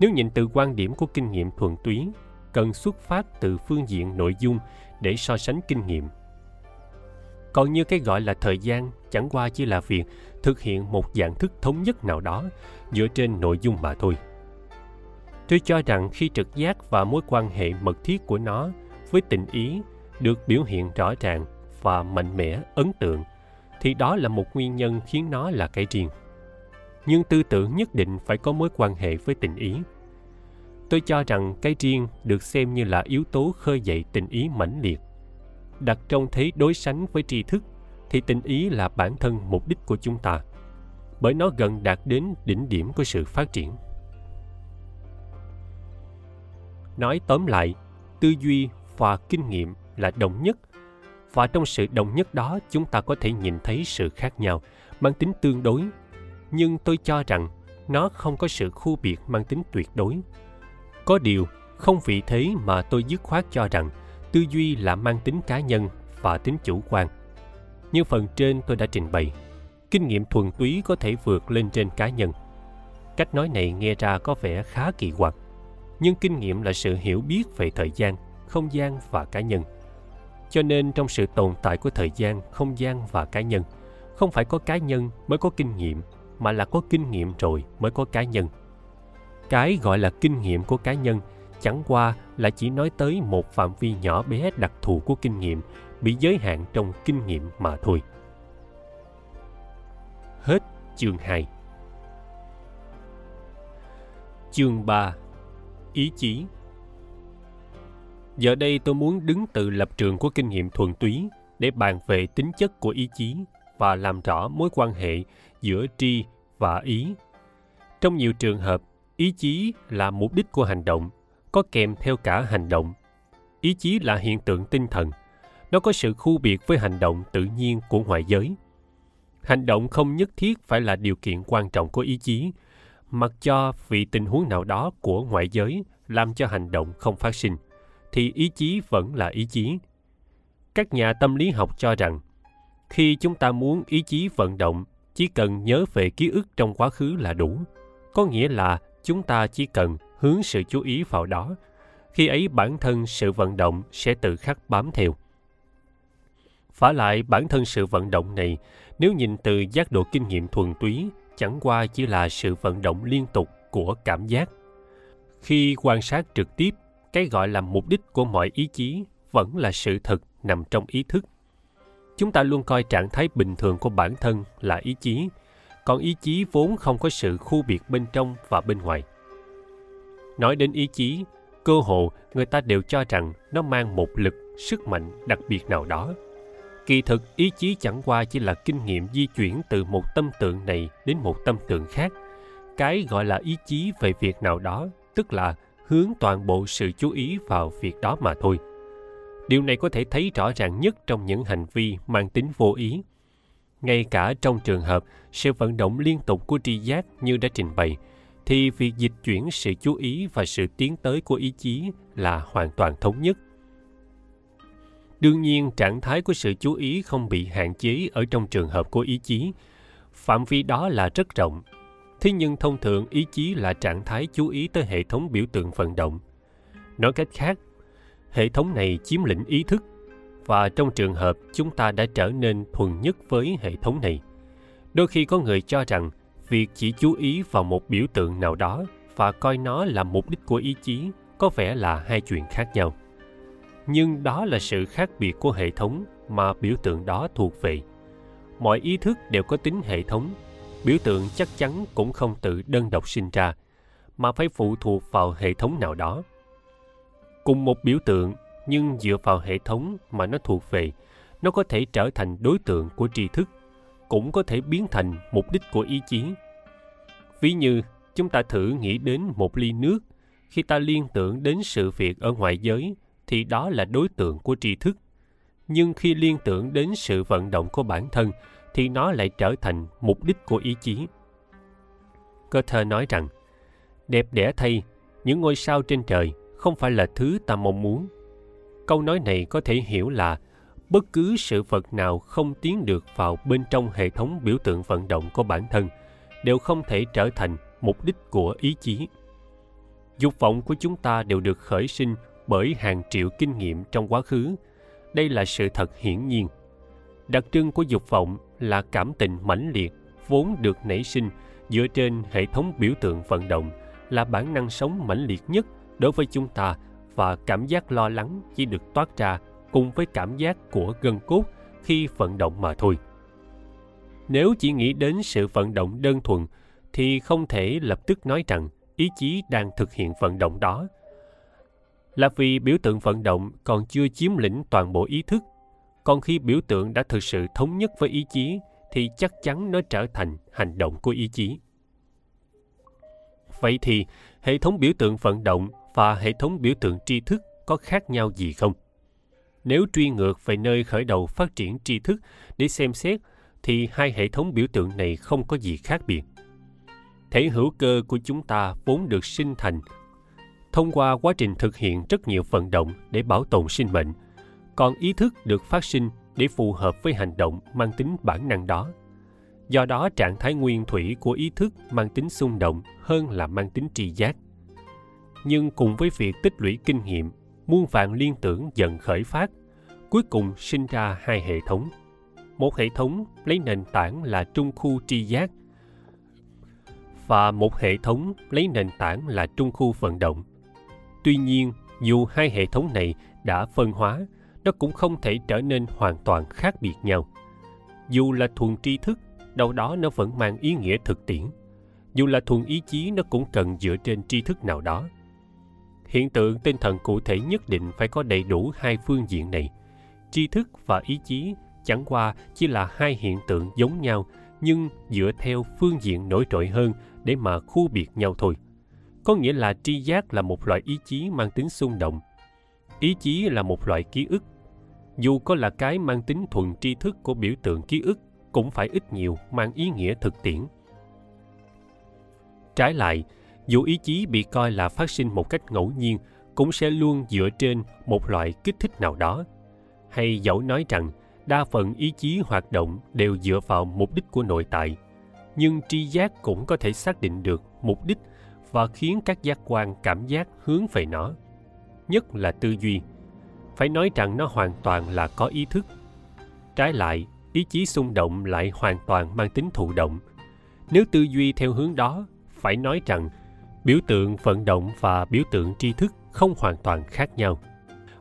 Nếu nhìn từ quan điểm của kinh nghiệm thuần túy, cần xuất phát từ phương diện nội dung để so sánh kinh nghiệm còn như cái gọi là thời gian, chẳng qua chỉ là việc thực hiện một dạng thức thống nhất nào đó, dựa trên nội dung mà thôi. Tôi cho rằng khi trực giác và mối quan hệ mật thiết của nó với tình ý được biểu hiện rõ ràng và mạnh mẽ, ấn tượng, thì đó là một nguyên nhân khiến nó là cái riêng nhưng tư tưởng nhất định phải có mối quan hệ với tình ý. Tôi cho rằng cái riêng được xem như là yếu tố khơi dậy tình ý mãnh liệt đặt trong thế đối sánh với tri thức, thì tình ý là bản thân mục đích của chúng ta, bởi nó gần đạt đến đỉnh điểm của sự phát triển. Nói tóm lại, tư duy và kinh nghiệm là đồng nhất, và trong sự đồng nhất đó chúng ta có thể nhìn thấy sự khác nhau, mang tính tương đối. Nhưng tôi cho rằng nó không có sự khu biệt mang tính tuyệt đối. Có điều, không vì thế mà tôi dứt khoát cho rằng tư duy là mang tính cá nhân và tính chủ quan. Như phần trên tôi đã trình bày, kinh nghiệm thuần túy có thể vượt lên trên cá nhân. Cách nói này nghe ra có vẻ khá kỳ quặc, nhưng kinh nghiệm là sự hiểu biết về thời gian, không gian và cá nhân. Cho nên trong sự tồn tại của thời gian, không gian và cá nhân, không phải có cá nhân mới có kinh nghiệm, mà là có kinh nghiệm rồi mới có cá nhân. Cái gọi là kinh nghiệm của cá nhân chẳng qua là chỉ nói tới một phạm vi nhỏ bé đặc thù của kinh nghiệm bị giới hạn trong kinh nghiệm mà thôi. Hết chương 2 Chương 3 Ý chí Giờ đây tôi muốn đứng từ lập trường của kinh nghiệm thuần túy để bàn về tính chất của ý chí và làm rõ mối quan hệ giữa tri và ý. Trong nhiều trường hợp, ý chí là mục đích của hành động, có kèm theo cả hành động. Ý chí là hiện tượng tinh thần. Nó có sự khu biệt với hành động tự nhiên của ngoại giới. Hành động không nhất thiết phải là điều kiện quan trọng của ý chí, mặc cho vì tình huống nào đó của ngoại giới làm cho hành động không phát sinh, thì ý chí vẫn là ý chí. Các nhà tâm lý học cho rằng, khi chúng ta muốn ý chí vận động, chỉ cần nhớ về ký ức trong quá khứ là đủ. Có nghĩa là chúng ta chỉ cần hướng sự chú ý vào đó. Khi ấy bản thân sự vận động sẽ tự khắc bám theo. Phả lại bản thân sự vận động này, nếu nhìn từ giác độ kinh nghiệm thuần túy, chẳng qua chỉ là sự vận động liên tục của cảm giác. Khi quan sát trực tiếp, cái gọi là mục đích của mọi ý chí vẫn là sự thật nằm trong ý thức. Chúng ta luôn coi trạng thái bình thường của bản thân là ý chí, còn ý chí vốn không có sự khu biệt bên trong và bên ngoài nói đến ý chí, cơ hồ người ta đều cho rằng nó mang một lực, sức mạnh đặc biệt nào đó. Kỳ thực, ý chí chẳng qua chỉ là kinh nghiệm di chuyển từ một tâm tượng này đến một tâm tượng khác. Cái gọi là ý chí về việc nào đó, tức là hướng toàn bộ sự chú ý vào việc đó mà thôi. Điều này có thể thấy rõ ràng nhất trong những hành vi mang tính vô ý. Ngay cả trong trường hợp sự vận động liên tục của tri giác như đã trình bày thì việc dịch chuyển sự chú ý và sự tiến tới của ý chí là hoàn toàn thống nhất. Đương nhiên, trạng thái của sự chú ý không bị hạn chế ở trong trường hợp của ý chí. Phạm vi đó là rất rộng. Thế nhưng thông thường, ý chí là trạng thái chú ý tới hệ thống biểu tượng vận động. Nói cách khác, hệ thống này chiếm lĩnh ý thức và trong trường hợp chúng ta đã trở nên thuần nhất với hệ thống này. Đôi khi có người cho rằng việc chỉ chú ý vào một biểu tượng nào đó và coi nó là mục đích của ý chí có vẻ là hai chuyện khác nhau. Nhưng đó là sự khác biệt của hệ thống mà biểu tượng đó thuộc về. Mọi ý thức đều có tính hệ thống, biểu tượng chắc chắn cũng không tự đơn độc sinh ra, mà phải phụ thuộc vào hệ thống nào đó. Cùng một biểu tượng, nhưng dựa vào hệ thống mà nó thuộc về, nó có thể trở thành đối tượng của tri thức cũng có thể biến thành mục đích của ý chí. Ví như, chúng ta thử nghĩ đến một ly nước. Khi ta liên tưởng đến sự việc ở ngoại giới, thì đó là đối tượng của tri thức. Nhưng khi liên tưởng đến sự vận động của bản thân, thì nó lại trở thành mục đích của ý chí. Cơ thơ nói rằng, đẹp đẽ thay, những ngôi sao trên trời không phải là thứ ta mong muốn. Câu nói này có thể hiểu là bất cứ sự vật nào không tiến được vào bên trong hệ thống biểu tượng vận động của bản thân đều không thể trở thành mục đích của ý chí. Dục vọng của chúng ta đều được khởi sinh bởi hàng triệu kinh nghiệm trong quá khứ. Đây là sự thật hiển nhiên. Đặc trưng của dục vọng là cảm tình mãnh liệt, vốn được nảy sinh dựa trên hệ thống biểu tượng vận động, là bản năng sống mãnh liệt nhất đối với chúng ta và cảm giác lo lắng chỉ được toát ra cùng với cảm giác của gân cốt khi vận động mà thôi. Nếu chỉ nghĩ đến sự vận động đơn thuần, thì không thể lập tức nói rằng ý chí đang thực hiện vận động đó. Là vì biểu tượng vận động còn chưa chiếm lĩnh toàn bộ ý thức, còn khi biểu tượng đã thực sự thống nhất với ý chí, thì chắc chắn nó trở thành hành động của ý chí. Vậy thì, hệ thống biểu tượng vận động và hệ thống biểu tượng tri thức có khác nhau gì không? Nếu truy ngược về nơi khởi đầu phát triển tri thức để xem xét, thì hai hệ thống biểu tượng này không có gì khác biệt. Thể hữu cơ của chúng ta vốn được sinh thành thông qua quá trình thực hiện rất nhiều vận động để bảo tồn sinh mệnh, còn ý thức được phát sinh để phù hợp với hành động mang tính bản năng đó. Do đó, trạng thái nguyên thủy của ý thức mang tính xung động hơn là mang tính tri giác. Nhưng cùng với việc tích lũy kinh nghiệm muôn vạn liên tưởng dần khởi phát, cuối cùng sinh ra hai hệ thống. Một hệ thống lấy nền tảng là trung khu tri giác và một hệ thống lấy nền tảng là trung khu vận động. Tuy nhiên, dù hai hệ thống này đã phân hóa, nó cũng không thể trở nên hoàn toàn khác biệt nhau. Dù là thuần tri thức, đâu đó nó vẫn mang ý nghĩa thực tiễn. Dù là thuần ý chí, nó cũng cần dựa trên tri thức nào đó hiện tượng tinh thần cụ thể nhất định phải có đầy đủ hai phương diện này. Tri thức và ý chí, chẳng qua chỉ là hai hiện tượng giống nhau, nhưng dựa theo phương diện nổi trội hơn để mà khu biệt nhau thôi. Có nghĩa là tri giác là một loại ý chí mang tính xung động. Ý chí là một loại ký ức. Dù có là cái mang tính thuần tri thức của biểu tượng ký ức, cũng phải ít nhiều mang ý nghĩa thực tiễn. Trái lại dù ý chí bị coi là phát sinh một cách ngẫu nhiên, cũng sẽ luôn dựa trên một loại kích thích nào đó. Hay dẫu nói rằng, đa phần ý chí hoạt động đều dựa vào mục đích của nội tại, nhưng tri giác cũng có thể xác định được mục đích và khiến các giác quan cảm giác hướng về nó. Nhất là tư duy. Phải nói rằng nó hoàn toàn là có ý thức. Trái lại, ý chí xung động lại hoàn toàn mang tính thụ động. Nếu tư duy theo hướng đó, phải nói rằng biểu tượng vận động và biểu tượng tri thức không hoàn toàn khác nhau.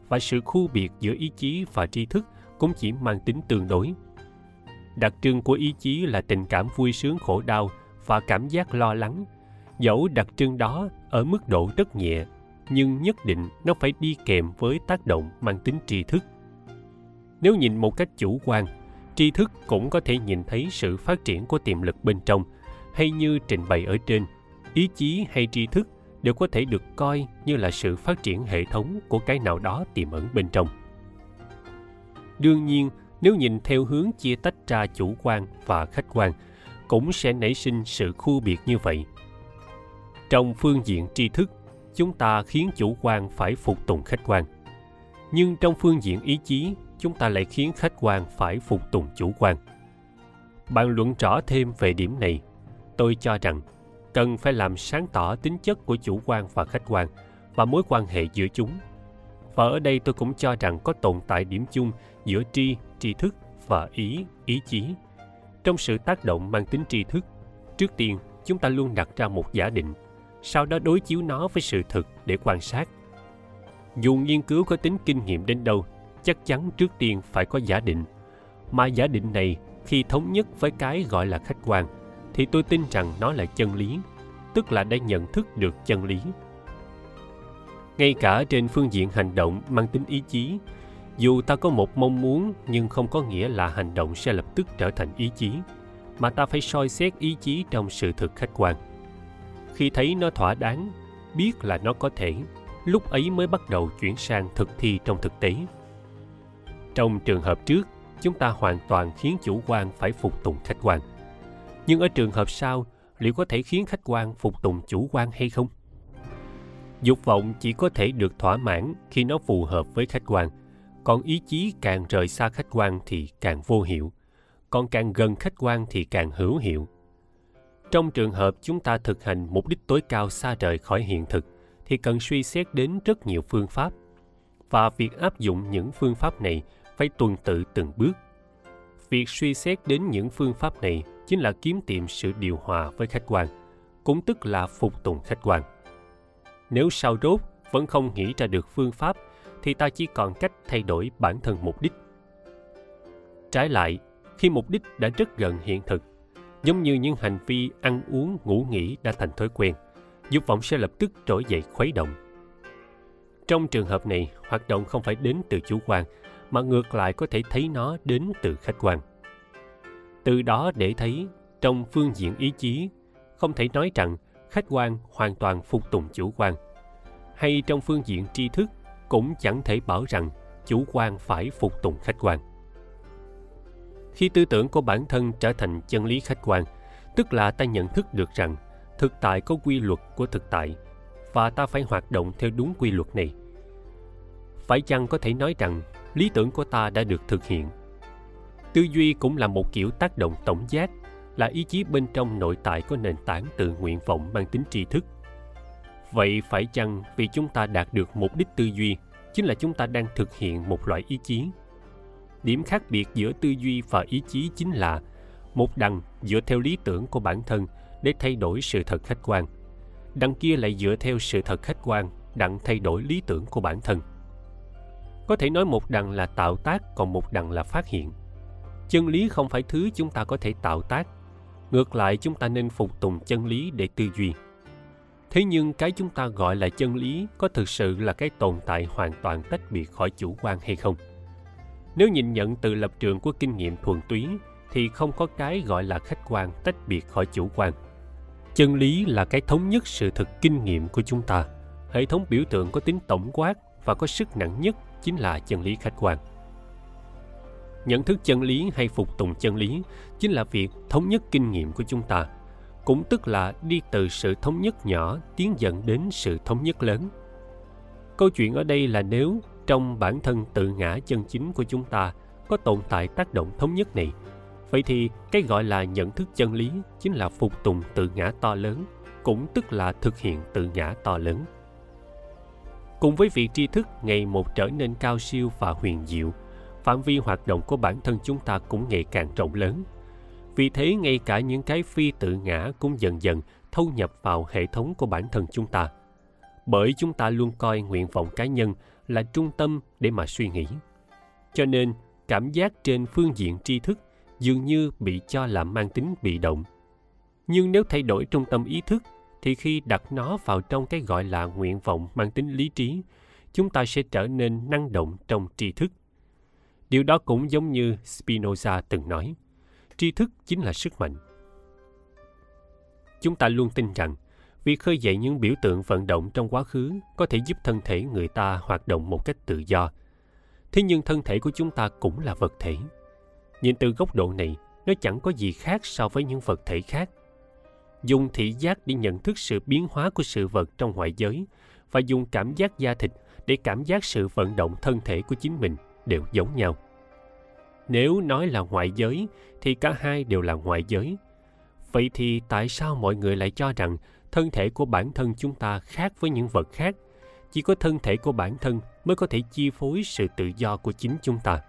Và sự khu biệt giữa ý chí và tri thức cũng chỉ mang tính tương đối. Đặc trưng của ý chí là tình cảm vui sướng khổ đau và cảm giác lo lắng. Dẫu đặc trưng đó ở mức độ rất nhẹ, nhưng nhất định nó phải đi kèm với tác động mang tính tri thức. Nếu nhìn một cách chủ quan, tri thức cũng có thể nhìn thấy sự phát triển của tiềm lực bên trong, hay như trình bày ở trên ý chí hay tri thức đều có thể được coi như là sự phát triển hệ thống của cái nào đó tiềm ẩn bên trong. Đương nhiên, nếu nhìn theo hướng chia tách ra chủ quan và khách quan, cũng sẽ nảy sinh sự khu biệt như vậy. Trong phương diện tri thức, chúng ta khiến chủ quan phải phục tùng khách quan. Nhưng trong phương diện ý chí, chúng ta lại khiến khách quan phải phục tùng chủ quan. Bàn luận rõ thêm về điểm này, tôi cho rằng cần phải làm sáng tỏ tính chất của chủ quan và khách quan và mối quan hệ giữa chúng. Và ở đây tôi cũng cho rằng có tồn tại điểm chung giữa tri tri thức và ý ý chí. Trong sự tác động mang tính tri thức, trước tiên chúng ta luôn đặt ra một giả định, sau đó đối chiếu nó với sự thực để quan sát. Dù nghiên cứu có tính kinh nghiệm đến đâu, chắc chắn trước tiên phải có giả định, mà giả định này khi thống nhất với cái gọi là khách quan thì tôi tin rằng nó là chân lý, tức là đã nhận thức được chân lý. Ngay cả trên phương diện hành động mang tính ý chí, dù ta có một mong muốn nhưng không có nghĩa là hành động sẽ lập tức trở thành ý chí, mà ta phải soi xét ý chí trong sự thực khách quan. Khi thấy nó thỏa đáng, biết là nó có thể, lúc ấy mới bắt đầu chuyển sang thực thi trong thực tế. Trong trường hợp trước, chúng ta hoàn toàn khiến chủ quan phải phục tùng khách quan nhưng ở trường hợp sau, liệu có thể khiến khách quan phục tùng chủ quan hay không? Dục vọng chỉ có thể được thỏa mãn khi nó phù hợp với khách quan. Còn ý chí càng rời xa khách quan thì càng vô hiệu. Còn càng gần khách quan thì càng hữu hiệu. Trong trường hợp chúng ta thực hành mục đích tối cao xa rời khỏi hiện thực, thì cần suy xét đến rất nhiều phương pháp. Và việc áp dụng những phương pháp này phải tuần tự từng bước việc suy xét đến những phương pháp này chính là kiếm tìm sự điều hòa với khách quan, cũng tức là phục tùng khách quan. Nếu sau rốt vẫn không nghĩ ra được phương pháp, thì ta chỉ còn cách thay đổi bản thân mục đích. Trái lại, khi mục đích đã rất gần hiện thực, giống như những hành vi ăn uống, ngủ nghỉ đã thành thói quen, dục vọng sẽ lập tức trỗi dậy khuấy động. Trong trường hợp này, hoạt động không phải đến từ chủ quan mà ngược lại có thể thấy nó đến từ khách quan. Từ đó để thấy, trong phương diện ý chí, không thể nói rằng khách quan hoàn toàn phục tùng chủ quan. Hay trong phương diện tri thức cũng chẳng thể bảo rằng chủ quan phải phục tùng khách quan. Khi tư tưởng của bản thân trở thành chân lý khách quan, tức là ta nhận thức được rằng thực tại có quy luật của thực tại và ta phải hoạt động theo đúng quy luật này. Phải chăng có thể nói rằng lý tưởng của ta đã được thực hiện. Tư duy cũng là một kiểu tác động tổng giác, là ý chí bên trong nội tại có nền tảng từ nguyện vọng mang tính tri thức. Vậy phải chăng vì chúng ta đạt được mục đích tư duy, chính là chúng ta đang thực hiện một loại ý chí? Điểm khác biệt giữa tư duy và ý chí chính là một đằng dựa theo lý tưởng của bản thân để thay đổi sự thật khách quan, đằng kia lại dựa theo sự thật khách quan đặng thay đổi lý tưởng của bản thân có thể nói một đằng là tạo tác, còn một đằng là phát hiện. Chân lý không phải thứ chúng ta có thể tạo tác. Ngược lại, chúng ta nên phục tùng chân lý để tư duy. Thế nhưng cái chúng ta gọi là chân lý có thực sự là cái tồn tại hoàn toàn tách biệt khỏi chủ quan hay không? Nếu nhìn nhận từ lập trường của kinh nghiệm thuần túy, thì không có cái gọi là khách quan tách biệt khỏi chủ quan. Chân lý là cái thống nhất sự thực kinh nghiệm của chúng ta. Hệ thống biểu tượng có tính tổng quát và có sức nặng nhất chính là chân lý khách quan. Nhận thức chân lý hay phục tùng chân lý chính là việc thống nhất kinh nghiệm của chúng ta, cũng tức là đi từ sự thống nhất nhỏ tiến dần đến sự thống nhất lớn. Câu chuyện ở đây là nếu trong bản thân tự ngã chân chính của chúng ta có tồn tại tác động thống nhất này, vậy thì cái gọi là nhận thức chân lý chính là phục tùng tự ngã to lớn, cũng tức là thực hiện tự ngã to lớn cùng với việc tri thức, ngày một trở nên cao siêu và huyền diệu. Phạm vi hoạt động của bản thân chúng ta cũng ngày càng rộng lớn. Vì thế, ngay cả những cái phi tự ngã cũng dần dần thâu nhập vào hệ thống của bản thân chúng ta. Bởi chúng ta luôn coi nguyện vọng cá nhân là trung tâm để mà suy nghĩ. Cho nên, cảm giác trên phương diện tri thức dường như bị cho là mang tính bị động. Nhưng nếu thay đổi trung tâm ý thức thì khi đặt nó vào trong cái gọi là nguyện vọng mang tính lý trí, chúng ta sẽ trở nên năng động trong tri thức. Điều đó cũng giống như spinoza từng nói, tri thức chính là sức mạnh. Chúng ta luôn tin rằng, việc khơi dậy những biểu tượng vận động trong quá khứ có thể giúp thân thể người ta hoạt động một cách tự do. Thế nhưng thân thể của chúng ta cũng là vật thể. Nhìn từ góc độ này, nó chẳng có gì khác so với những vật thể khác dùng thị giác để nhận thức sự biến hóa của sự vật trong ngoại giới và dùng cảm giác da thịt để cảm giác sự vận động thân thể của chính mình đều giống nhau. Nếu nói là ngoại giới, thì cả hai đều là ngoại giới. Vậy thì tại sao mọi người lại cho rằng thân thể của bản thân chúng ta khác với những vật khác? Chỉ có thân thể của bản thân mới có thể chi phối sự tự do của chính chúng ta.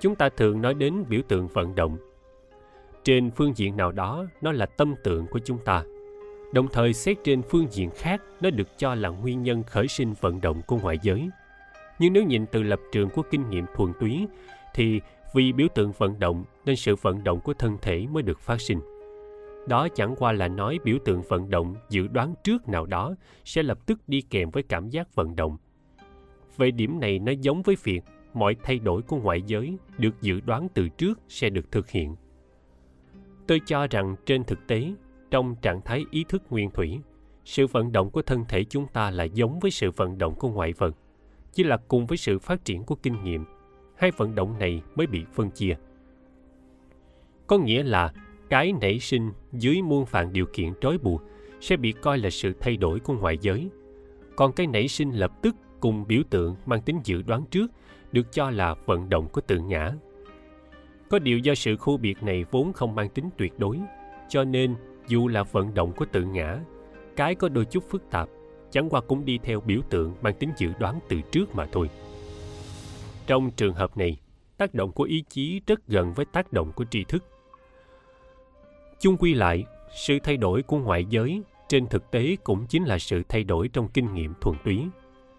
Chúng ta thường nói đến biểu tượng vận động trên phương diện nào đó, nó là tâm tượng của chúng ta. Đồng thời, xét trên phương diện khác, nó được cho là nguyên nhân khởi sinh vận động của ngoại giới. Nhưng nếu nhìn từ lập trường của kinh nghiệm thuần túy, thì vì biểu tượng vận động nên sự vận động của thân thể mới được phát sinh. Đó chẳng qua là nói biểu tượng vận động dự đoán trước nào đó sẽ lập tức đi kèm với cảm giác vận động. Về điểm này nó giống với việc mọi thay đổi của ngoại giới được dự đoán từ trước sẽ được thực hiện tôi cho rằng trên thực tế, trong trạng thái ý thức nguyên thủy, sự vận động của thân thể chúng ta là giống với sự vận động của ngoại vật, chỉ là cùng với sự phát triển của kinh nghiệm. Hai vận động này mới bị phân chia. Có nghĩa là cái nảy sinh dưới muôn vàn điều kiện trói buộc sẽ bị coi là sự thay đổi của ngoại giới. Còn cái nảy sinh lập tức cùng biểu tượng mang tính dự đoán trước được cho là vận động của tự ngã có điều do sự khu biệt này vốn không mang tính tuyệt đối, cho nên dù là vận động của tự ngã, cái có đôi chút phức tạp, chẳng qua cũng đi theo biểu tượng mang tính dự đoán từ trước mà thôi. Trong trường hợp này, tác động của ý chí rất gần với tác động của tri thức. Chung quy lại, sự thay đổi của ngoại giới trên thực tế cũng chính là sự thay đổi trong kinh nghiệm thuần túy,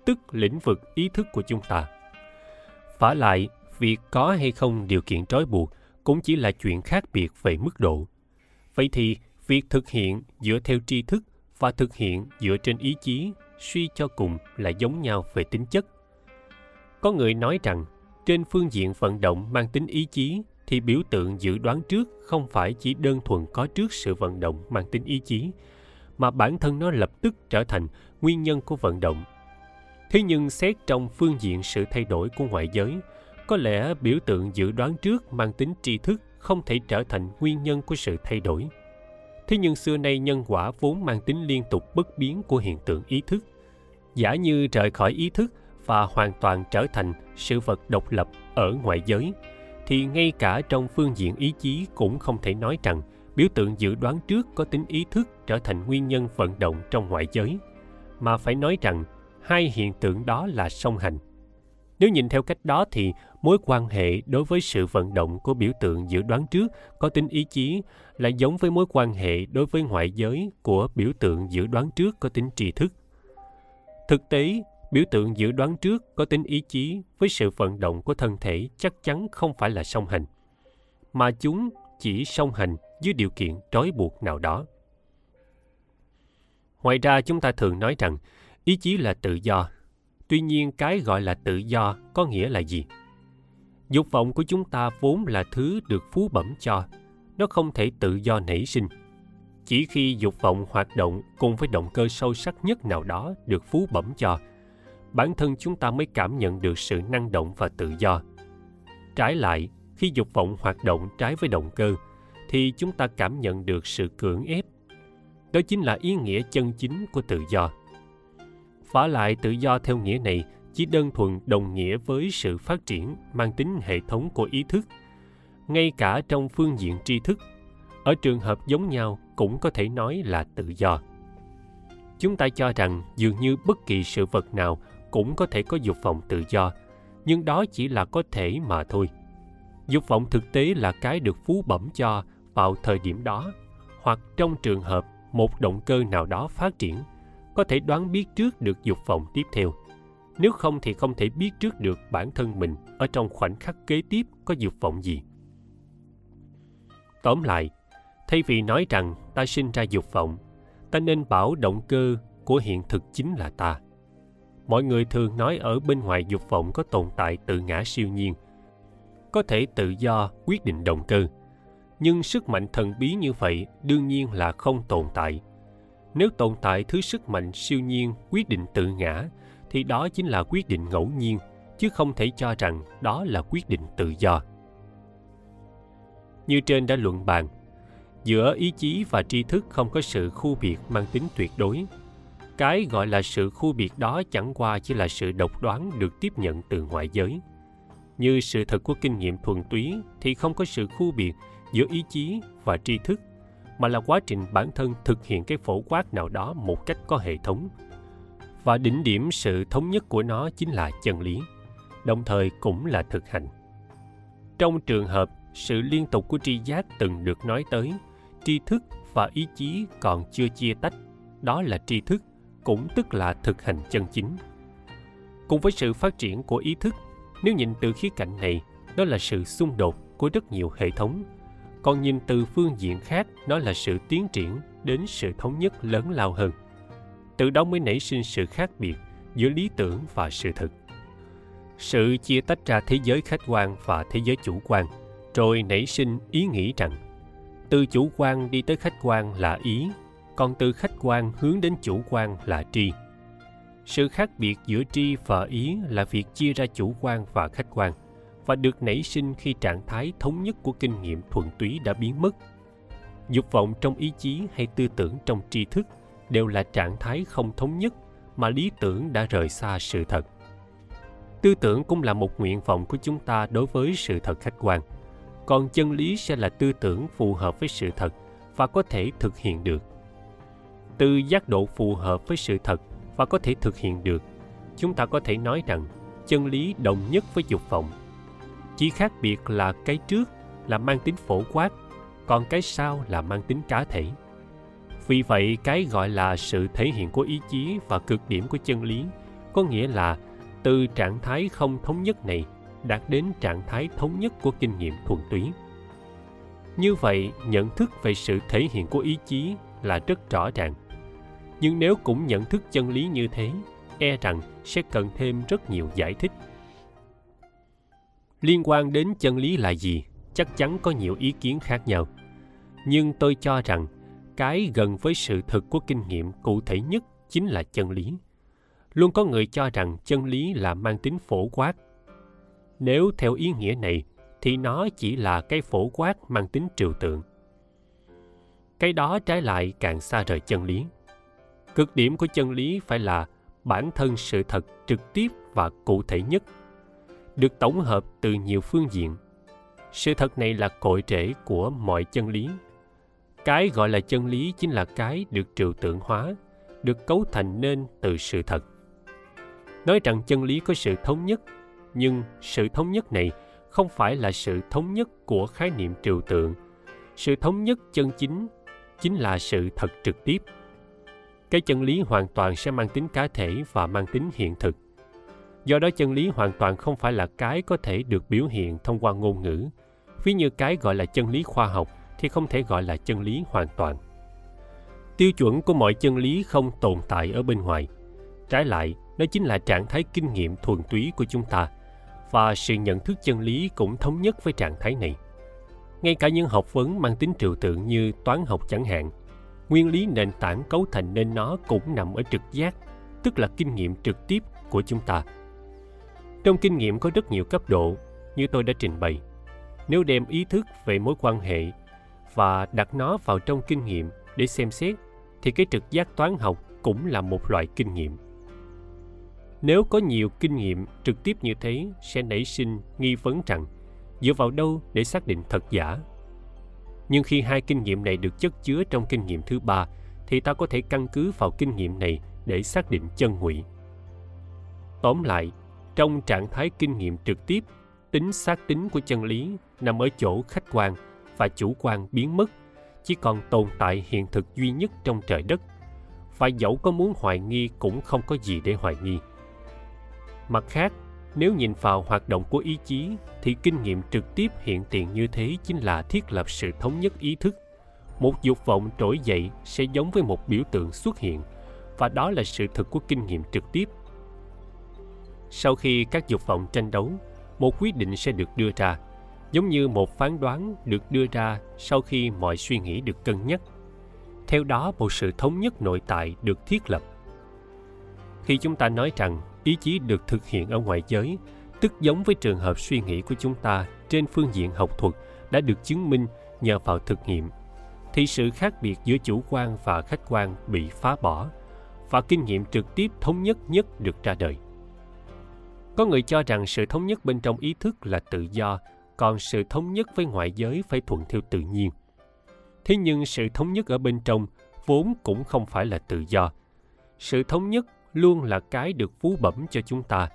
tức lĩnh vực ý thức của chúng ta. Phả lại việc có hay không điều kiện trói buộc cũng chỉ là chuyện khác biệt về mức độ. Vậy thì, việc thực hiện dựa theo tri thức và thực hiện dựa trên ý chí, suy cho cùng là giống nhau về tính chất. Có người nói rằng, trên phương diện vận động mang tính ý chí thì biểu tượng dự đoán trước không phải chỉ đơn thuần có trước sự vận động mang tính ý chí, mà bản thân nó lập tức trở thành nguyên nhân của vận động. Thế nhưng xét trong phương diện sự thay đổi của ngoại giới có lẽ biểu tượng dự đoán trước mang tính tri thức không thể trở thành nguyên nhân của sự thay đổi. Thế nhưng xưa nay nhân quả vốn mang tính liên tục bất biến của hiện tượng ý thức. Giả như rời khỏi ý thức và hoàn toàn trở thành sự vật độc lập ở ngoại giới, thì ngay cả trong phương diện ý chí cũng không thể nói rằng biểu tượng dự đoán trước có tính ý thức trở thành nguyên nhân vận động trong ngoại giới. Mà phải nói rằng hai hiện tượng đó là song hành nếu nhìn theo cách đó thì mối quan hệ đối với sự vận động của biểu tượng dự đoán trước có tính ý chí là giống với mối quan hệ đối với ngoại giới của biểu tượng dự đoán trước có tính tri thức. Thực tế, biểu tượng dự đoán trước có tính ý chí với sự vận động của thân thể chắc chắn không phải là song hành, mà chúng chỉ song hành dưới điều kiện trói buộc nào đó. Ngoài ra, chúng ta thường nói rằng ý chí là tự do tuy nhiên cái gọi là tự do có nghĩa là gì? Dục vọng của chúng ta vốn là thứ được phú bẩm cho, nó không thể tự do nảy sinh. Chỉ khi dục vọng hoạt động cùng với động cơ sâu sắc nhất nào đó được phú bẩm cho, bản thân chúng ta mới cảm nhận được sự năng động và tự do. Trái lại, khi dục vọng hoạt động trái với động cơ, thì chúng ta cảm nhận được sự cưỡng ép. Đó chính là ý nghĩa chân chính của tự do phá lại tự do theo nghĩa này, chỉ đơn thuần đồng nghĩa với sự phát triển mang tính hệ thống của ý thức. Ngay cả trong phương diện tri thức, ở trường hợp giống nhau cũng có thể nói là tự do. Chúng ta cho rằng dường như bất kỳ sự vật nào cũng có thể có dục vọng tự do, nhưng đó chỉ là có thể mà thôi. Dục vọng thực tế là cái được phú bẩm cho vào thời điểm đó, hoặc trong trường hợp một động cơ nào đó phát triển có thể đoán biết trước được dục vọng tiếp theo. Nếu không thì không thể biết trước được bản thân mình ở trong khoảnh khắc kế tiếp có dục vọng gì. Tóm lại, thay vì nói rằng ta sinh ra dục vọng, ta nên bảo động cơ của hiện thực chính là ta. Mọi người thường nói ở bên ngoài dục vọng có tồn tại tự ngã siêu nhiên, có thể tự do quyết định động cơ. Nhưng sức mạnh thần bí như vậy đương nhiên là không tồn tại nếu tồn tại thứ sức mạnh siêu nhiên quyết định tự ngã, thì đó chính là quyết định ngẫu nhiên, chứ không thể cho rằng đó là quyết định tự do. Như trên đã luận bàn, giữa ý chí và tri thức không có sự khu biệt mang tính tuyệt đối. Cái gọi là sự khu biệt đó chẳng qua chỉ là sự độc đoán được tiếp nhận từ ngoại giới. Như sự thật của kinh nghiệm thuần túy thì không có sự khu biệt giữa ý chí và tri thức mà là quá trình bản thân thực hiện cái phổ quát nào đó một cách có hệ thống. Và đỉnh điểm sự thống nhất của nó chính là chân lý, đồng thời cũng là thực hành. Trong trường hợp sự liên tục của tri giác từng được nói tới, tri thức và ý chí còn chưa chia tách, đó là tri thức, cũng tức là thực hành chân chính. Cùng với sự phát triển của ý thức, nếu nhìn từ khía cạnh này, đó là sự xung đột của rất nhiều hệ thống còn nhìn từ phương diện khác, nó là sự tiến triển đến sự thống nhất lớn lao hơn. Từ đó mới nảy sinh sự khác biệt giữa lý tưởng và sự thực. Sự chia tách ra thế giới khách quan và thế giới chủ quan, rồi nảy sinh ý nghĩ rằng, từ chủ quan đi tới khách quan là ý, còn từ khách quan hướng đến chủ quan là tri. Sự khác biệt giữa tri và ý là việc chia ra chủ quan và khách quan và được nảy sinh khi trạng thái thống nhất của kinh nghiệm thuần túy đã biến mất. Dục vọng trong ý chí hay tư tưởng trong tri thức đều là trạng thái không thống nhất mà lý tưởng đã rời xa sự thật. Tư tưởng cũng là một nguyện vọng của chúng ta đối với sự thật khách quan. Còn chân lý sẽ là tư tưởng phù hợp với sự thật và có thể thực hiện được. Từ giác độ phù hợp với sự thật và có thể thực hiện được, chúng ta có thể nói rằng chân lý đồng nhất với dục vọng chỉ khác biệt là cái trước là mang tính phổ quát, còn cái sau là mang tính cá thể. Vì vậy, cái gọi là sự thể hiện của ý chí và cực điểm của chân lý có nghĩa là từ trạng thái không thống nhất này đạt đến trạng thái thống nhất của kinh nghiệm thuần túy. Như vậy, nhận thức về sự thể hiện của ý chí là rất rõ ràng. Nhưng nếu cũng nhận thức chân lý như thế e rằng sẽ cần thêm rất nhiều giải thích liên quan đến chân lý là gì, chắc chắn có nhiều ý kiến khác nhau. Nhưng tôi cho rằng, cái gần với sự thực của kinh nghiệm cụ thể nhất chính là chân lý. Luôn có người cho rằng chân lý là mang tính phổ quát. Nếu theo ý nghĩa này, thì nó chỉ là cái phổ quát mang tính trừu tượng. Cái đó trái lại càng xa rời chân lý. Cực điểm của chân lý phải là bản thân sự thật trực tiếp và cụ thể nhất được tổng hợp từ nhiều phương diện. Sự thật này là cội rễ của mọi chân lý. Cái gọi là chân lý chính là cái được trừu tượng hóa, được cấu thành nên từ sự thật. Nói rằng chân lý có sự thống nhất, nhưng sự thống nhất này không phải là sự thống nhất của khái niệm trừu tượng. Sự thống nhất chân chính chính là sự thật trực tiếp. Cái chân lý hoàn toàn sẽ mang tính cá thể và mang tính hiện thực do đó chân lý hoàn toàn không phải là cái có thể được biểu hiện thông qua ngôn ngữ. Ví như cái gọi là chân lý khoa học thì không thể gọi là chân lý hoàn toàn. Tiêu chuẩn của mọi chân lý không tồn tại ở bên ngoài. Trái lại, nó chính là trạng thái kinh nghiệm thuần túy của chúng ta, và sự nhận thức chân lý cũng thống nhất với trạng thái này. Ngay cả những học vấn mang tính trừu tượng như toán học chẳng hạn, nguyên lý nền tảng cấu thành nên nó cũng nằm ở trực giác, tức là kinh nghiệm trực tiếp của chúng ta trong kinh nghiệm có rất nhiều cấp độ, như tôi đã trình bày. Nếu đem ý thức về mối quan hệ và đặt nó vào trong kinh nghiệm để xem xét, thì cái trực giác toán học cũng là một loại kinh nghiệm. Nếu có nhiều kinh nghiệm trực tiếp như thế, sẽ nảy sinh nghi vấn rằng dựa vào đâu để xác định thật giả. Nhưng khi hai kinh nghiệm này được chất chứa trong kinh nghiệm thứ ba, thì ta có thể căn cứ vào kinh nghiệm này để xác định chân ngụy. Tóm lại trong trạng thái kinh nghiệm trực tiếp, tính xác tính của chân lý nằm ở chỗ khách quan và chủ quan biến mất, chỉ còn tồn tại hiện thực duy nhất trong trời đất. Và dẫu có muốn hoài nghi cũng không có gì để hoài nghi. Mặt khác, nếu nhìn vào hoạt động của ý chí, thì kinh nghiệm trực tiếp hiện tiền như thế chính là thiết lập sự thống nhất ý thức. Một dục vọng trỗi dậy sẽ giống với một biểu tượng xuất hiện, và đó là sự thực của kinh nghiệm trực tiếp sau khi các dục vọng tranh đấu, một quyết định sẽ được đưa ra, giống như một phán đoán được đưa ra sau khi mọi suy nghĩ được cân nhắc. Theo đó, một sự thống nhất nội tại được thiết lập. Khi chúng ta nói rằng ý chí được thực hiện ở ngoại giới, tức giống với trường hợp suy nghĩ của chúng ta trên phương diện học thuật đã được chứng minh nhờ vào thực nghiệm, thì sự khác biệt giữa chủ quan và khách quan bị phá bỏ và kinh nghiệm trực tiếp thống nhất nhất được ra đời có người cho rằng sự thống nhất bên trong ý thức là tự do, còn sự thống nhất với ngoại giới phải thuận theo tự nhiên. Thế nhưng sự thống nhất ở bên trong vốn cũng không phải là tự do. Sự thống nhất luôn là cái được phú bẩm cho chúng ta.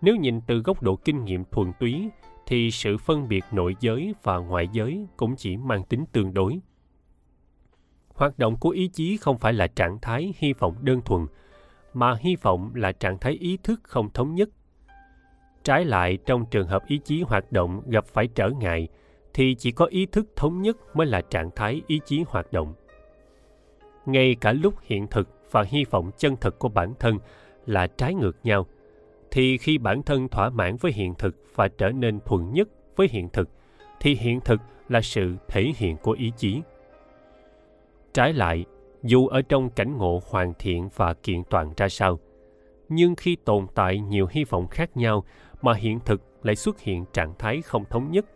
Nếu nhìn từ góc độ kinh nghiệm thuần túy, thì sự phân biệt nội giới và ngoại giới cũng chỉ mang tính tương đối. Hoạt động của ý chí không phải là trạng thái hy vọng đơn thuần, mà hy vọng là trạng thái ý thức không thống nhất trái lại, trong trường hợp ý chí hoạt động gặp phải trở ngại, thì chỉ có ý thức thống nhất mới là trạng thái ý chí hoạt động. Ngay cả lúc hiện thực và hy vọng chân thực của bản thân là trái ngược nhau, thì khi bản thân thỏa mãn với hiện thực và trở nên thuận nhất với hiện thực, thì hiện thực là sự thể hiện của ý chí. Trái lại, dù ở trong cảnh ngộ hoàn thiện và kiện toàn ra sao, nhưng khi tồn tại nhiều hy vọng khác nhau mà hiện thực lại xuất hiện trạng thái không thống nhất.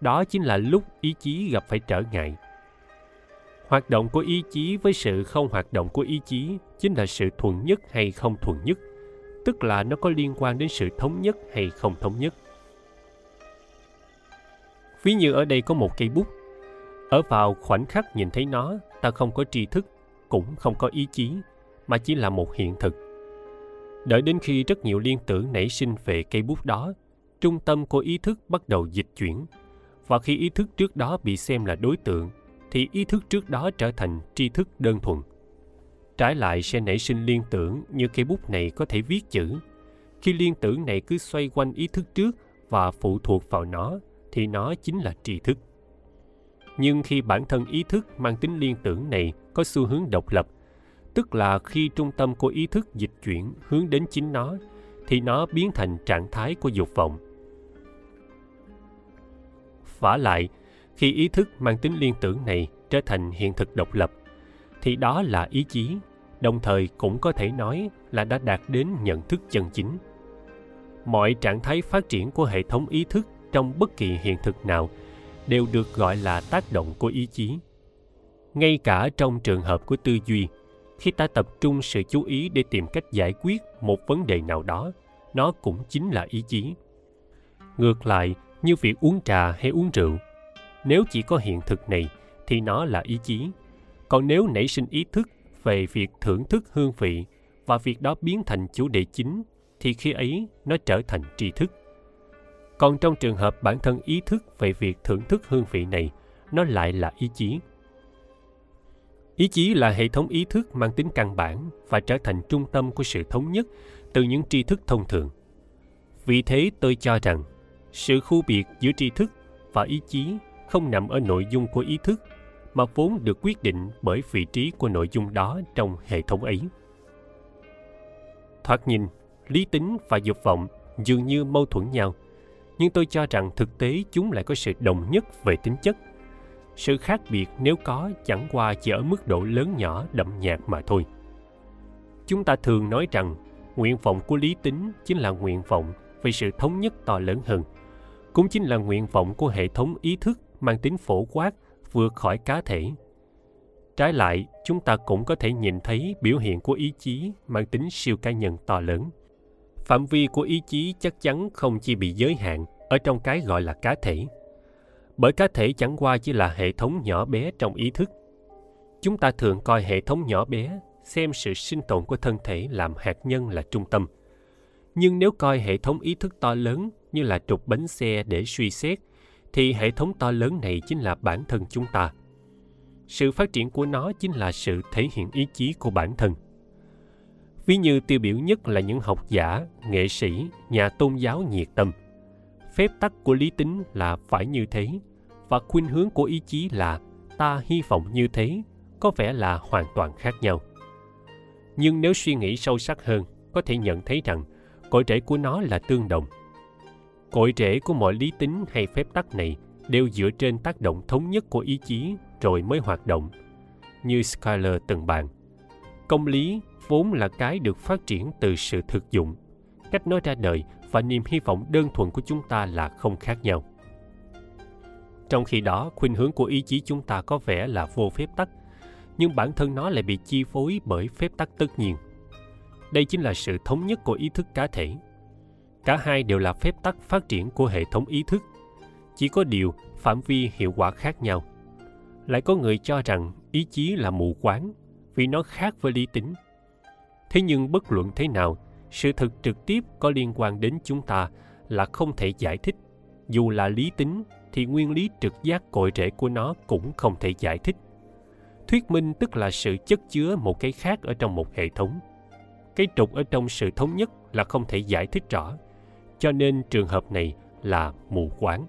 Đó chính là lúc ý chí gặp phải trở ngại. Hoạt động của ý chí với sự không hoạt động của ý chí chính là sự thuận nhất hay không thuận nhất, tức là nó có liên quan đến sự thống nhất hay không thống nhất. Ví như ở đây có một cây bút. Ở vào khoảnh khắc nhìn thấy nó, ta không có tri thức, cũng không có ý chí, mà chỉ là một hiện thực đợi đến khi rất nhiều liên tưởng nảy sinh về cây bút đó, trung tâm của ý thức bắt đầu dịch chuyển. Và khi ý thức trước đó bị xem là đối tượng, thì ý thức trước đó trở thành tri thức đơn thuần. Trái lại sẽ nảy sinh liên tưởng như cây bút này có thể viết chữ. Khi liên tưởng này cứ xoay quanh ý thức trước và phụ thuộc vào nó, thì nó chính là tri thức. Nhưng khi bản thân ý thức mang tính liên tưởng này có xu hướng độc lập tức là khi trung tâm của ý thức dịch chuyển hướng đến chính nó, thì nó biến thành trạng thái của dục vọng. Vả lại, khi ý thức mang tính liên tưởng này trở thành hiện thực độc lập, thì đó là ý chí, đồng thời cũng có thể nói là đã đạt đến nhận thức chân chính. Mọi trạng thái phát triển của hệ thống ý thức trong bất kỳ hiện thực nào đều được gọi là tác động của ý chí. Ngay cả trong trường hợp của tư duy khi ta tập trung sự chú ý để tìm cách giải quyết một vấn đề nào đó, nó cũng chính là ý chí. Ngược lại, như việc uống trà hay uống rượu, nếu chỉ có hiện thực này thì nó là ý chí. Còn nếu nảy sinh ý thức về việc thưởng thức hương vị và việc đó biến thành chủ đề chính, thì khi ấy nó trở thành tri thức. Còn trong trường hợp bản thân ý thức về việc thưởng thức hương vị này, nó lại là ý chí ý chí là hệ thống ý thức mang tính căn bản và trở thành trung tâm của sự thống nhất từ những tri thức thông thường. Vì thế tôi cho rằng, sự khu biệt giữa tri thức và ý chí không nằm ở nội dung của ý thức, mà vốn được quyết định bởi vị trí của nội dung đó trong hệ thống ấy. Thoạt nhìn, lý tính và dục vọng dường như mâu thuẫn nhau, nhưng tôi cho rằng thực tế chúng lại có sự đồng nhất về tính chất sự khác biệt nếu có chẳng qua chỉ ở mức độ lớn nhỏ đậm nhạt mà thôi. Chúng ta thường nói rằng, nguyện vọng của lý tính chính là nguyện vọng về sự thống nhất to lớn hơn. Cũng chính là nguyện vọng của hệ thống ý thức mang tính phổ quát vượt khỏi cá thể. Trái lại, chúng ta cũng có thể nhìn thấy biểu hiện của ý chí mang tính siêu cá nhân to lớn. Phạm vi của ý chí chắc chắn không chỉ bị giới hạn ở trong cái gọi là cá thể bởi cá thể chẳng qua chỉ là hệ thống nhỏ bé trong ý thức. Chúng ta thường coi hệ thống nhỏ bé, xem sự sinh tồn của thân thể làm hạt nhân là trung tâm. Nhưng nếu coi hệ thống ý thức to lớn như là trục bánh xe để suy xét, thì hệ thống to lớn này chính là bản thân chúng ta. Sự phát triển của nó chính là sự thể hiện ý chí của bản thân. Ví như tiêu biểu nhất là những học giả, nghệ sĩ, nhà tôn giáo nhiệt tâm phép tắc của lý tính là phải như thế, và khuynh hướng của ý chí là ta hy vọng như thế, có vẻ là hoàn toàn khác nhau. Nhưng nếu suy nghĩ sâu sắc hơn, có thể nhận thấy rằng cội rễ của nó là tương đồng. Cội rễ của mọi lý tính hay phép tắc này đều dựa trên tác động thống nhất của ý chí rồi mới hoạt động. Như Skyler từng bàn, công lý vốn là cái được phát triển từ sự thực dụng cách nói ra đời và niềm hy vọng đơn thuần của chúng ta là không khác nhau. Trong khi đó, khuynh hướng của ý chí chúng ta có vẻ là vô phép tắc, nhưng bản thân nó lại bị chi phối bởi phép tắc tất nhiên. Đây chính là sự thống nhất của ý thức cá thể. Cả hai đều là phép tắc phát triển của hệ thống ý thức. Chỉ có điều, phạm vi hiệu quả khác nhau. Lại có người cho rằng ý chí là mù quáng vì nó khác với lý tính. Thế nhưng bất luận thế nào sự thực trực tiếp có liên quan đến chúng ta là không thể giải thích. Dù là lý tính, thì nguyên lý trực giác cội rễ của nó cũng không thể giải thích. Thuyết minh tức là sự chất chứa một cái khác ở trong một hệ thống. Cái trục ở trong sự thống nhất là không thể giải thích rõ. Cho nên trường hợp này là mù quáng.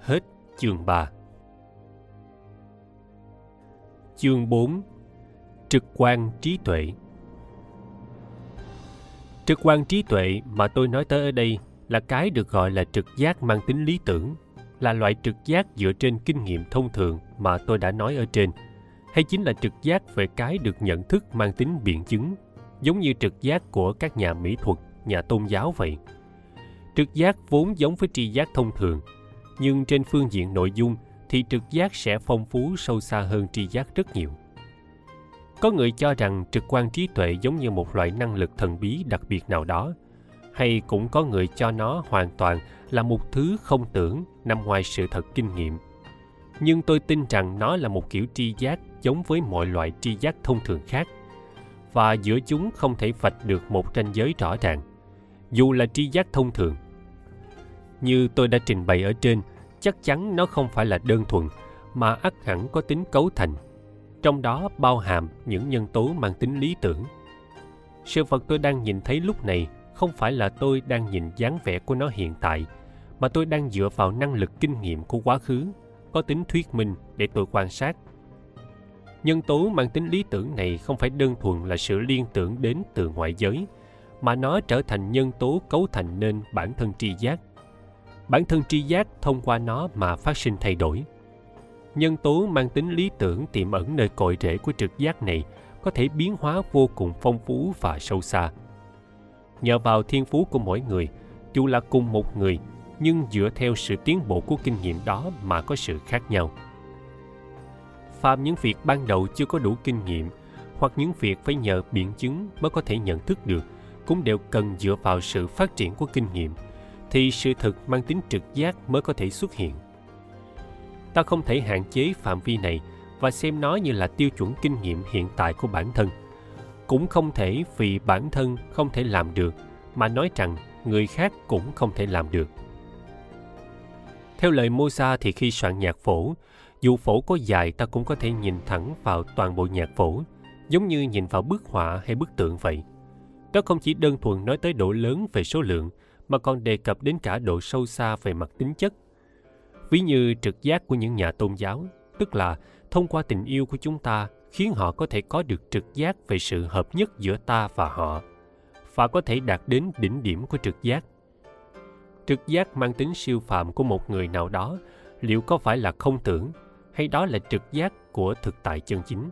Hết chương 3 chương 4 trực quan trí tuệ trực quan trí tuệ mà tôi nói tới ở đây là cái được gọi là trực giác mang tính lý tưởng, là loại trực giác dựa trên kinh nghiệm thông thường mà tôi đã nói ở trên, hay chính là trực giác về cái được nhận thức mang tính biện chứng, giống như trực giác của các nhà mỹ thuật, nhà tôn giáo vậy. Trực giác vốn giống với tri giác thông thường, nhưng trên phương diện nội dung thì trực giác sẽ phong phú sâu xa hơn tri giác rất nhiều có người cho rằng trực quan trí tuệ giống như một loại năng lực thần bí đặc biệt nào đó hay cũng có người cho nó hoàn toàn là một thứ không tưởng nằm ngoài sự thật kinh nghiệm nhưng tôi tin rằng nó là một kiểu tri giác giống với mọi loại tri giác thông thường khác và giữa chúng không thể vạch được một ranh giới rõ ràng dù là tri giác thông thường. Như tôi đã trình bày ở trên, chắc chắn nó không phải là đơn thuần, mà ắt hẳn có tính cấu thành. Trong đó bao hàm những nhân tố mang tính lý tưởng. Sự vật tôi đang nhìn thấy lúc này không phải là tôi đang nhìn dáng vẻ của nó hiện tại, mà tôi đang dựa vào năng lực kinh nghiệm của quá khứ, có tính thuyết minh để tôi quan sát. Nhân tố mang tính lý tưởng này không phải đơn thuần là sự liên tưởng đến từ ngoại giới, mà nó trở thành nhân tố cấu thành nên bản thân tri giác. Bản thân tri giác thông qua nó mà phát sinh thay đổi. Nhân tố mang tính lý tưởng tiềm ẩn nơi cội rễ của trực giác này có thể biến hóa vô cùng phong phú và sâu xa. Nhờ vào thiên phú của mỗi người, dù là cùng một người, nhưng dựa theo sự tiến bộ của kinh nghiệm đó mà có sự khác nhau. Phạm những việc ban đầu chưa có đủ kinh nghiệm hoặc những việc phải nhờ biện chứng mới có thể nhận thức được cũng đều cần dựa vào sự phát triển của kinh nghiệm thì sự thực mang tính trực giác mới có thể xuất hiện ta không thể hạn chế phạm vi này và xem nó như là tiêu chuẩn kinh nghiệm hiện tại của bản thân cũng không thể vì bản thân không thể làm được mà nói rằng người khác cũng không thể làm được theo lời Mosa thì khi soạn nhạc phổ, dù phổ có dài ta cũng có thể nhìn thẳng vào toàn bộ nhạc phổ, giống như nhìn vào bức họa hay bức tượng vậy. Đó không chỉ đơn thuần nói tới độ lớn về số lượng, mà còn đề cập đến cả độ sâu xa về mặt tính chất. Ví như trực giác của những nhà tôn giáo, tức là thông qua tình yêu của chúng ta khiến họ có thể có được trực giác về sự hợp nhất giữa ta và họ và có thể đạt đến đỉnh điểm của trực giác. Trực giác mang tính siêu phàm của một người nào đó liệu có phải là không tưởng hay đó là trực giác của thực tại chân chính?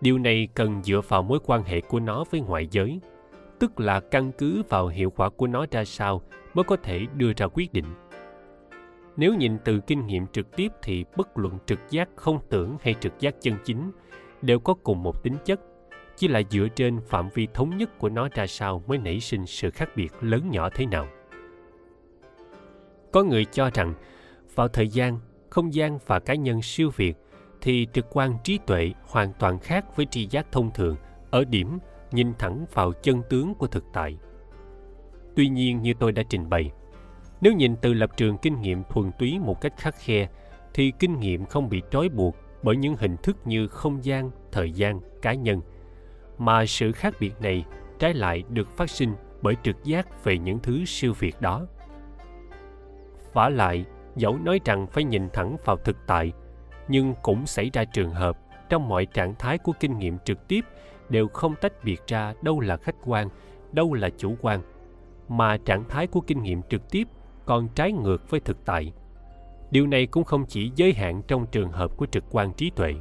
Điều này cần dựa vào mối quan hệ của nó với ngoại giới, tức là căn cứ vào hiệu quả của nó ra sao mới có thể đưa ra quyết định. Nếu nhìn từ kinh nghiệm trực tiếp thì bất luận trực giác không tưởng hay trực giác chân chính đều có cùng một tính chất, chỉ là dựa trên phạm vi thống nhất của nó ra sao mới nảy sinh sự khác biệt lớn nhỏ thế nào. Có người cho rằng vào thời gian, không gian và cá nhân siêu việt thì trực quan trí tuệ hoàn toàn khác với tri giác thông thường ở điểm nhìn thẳng vào chân tướng của thực tại. Tuy nhiên như tôi đã trình bày, nếu nhìn từ lập trường kinh nghiệm thuần túy một cách khắc khe, thì kinh nghiệm không bị trói buộc bởi những hình thức như không gian, thời gian, cá nhân, mà sự khác biệt này trái lại được phát sinh bởi trực giác về những thứ siêu việt đó. Vả lại, dẫu nói rằng phải nhìn thẳng vào thực tại nhưng cũng xảy ra trường hợp trong mọi trạng thái của kinh nghiệm trực tiếp đều không tách biệt ra đâu là khách quan đâu là chủ quan mà trạng thái của kinh nghiệm trực tiếp còn trái ngược với thực tại. Điều này cũng không chỉ giới hạn trong trường hợp của trực quan trí tuệ.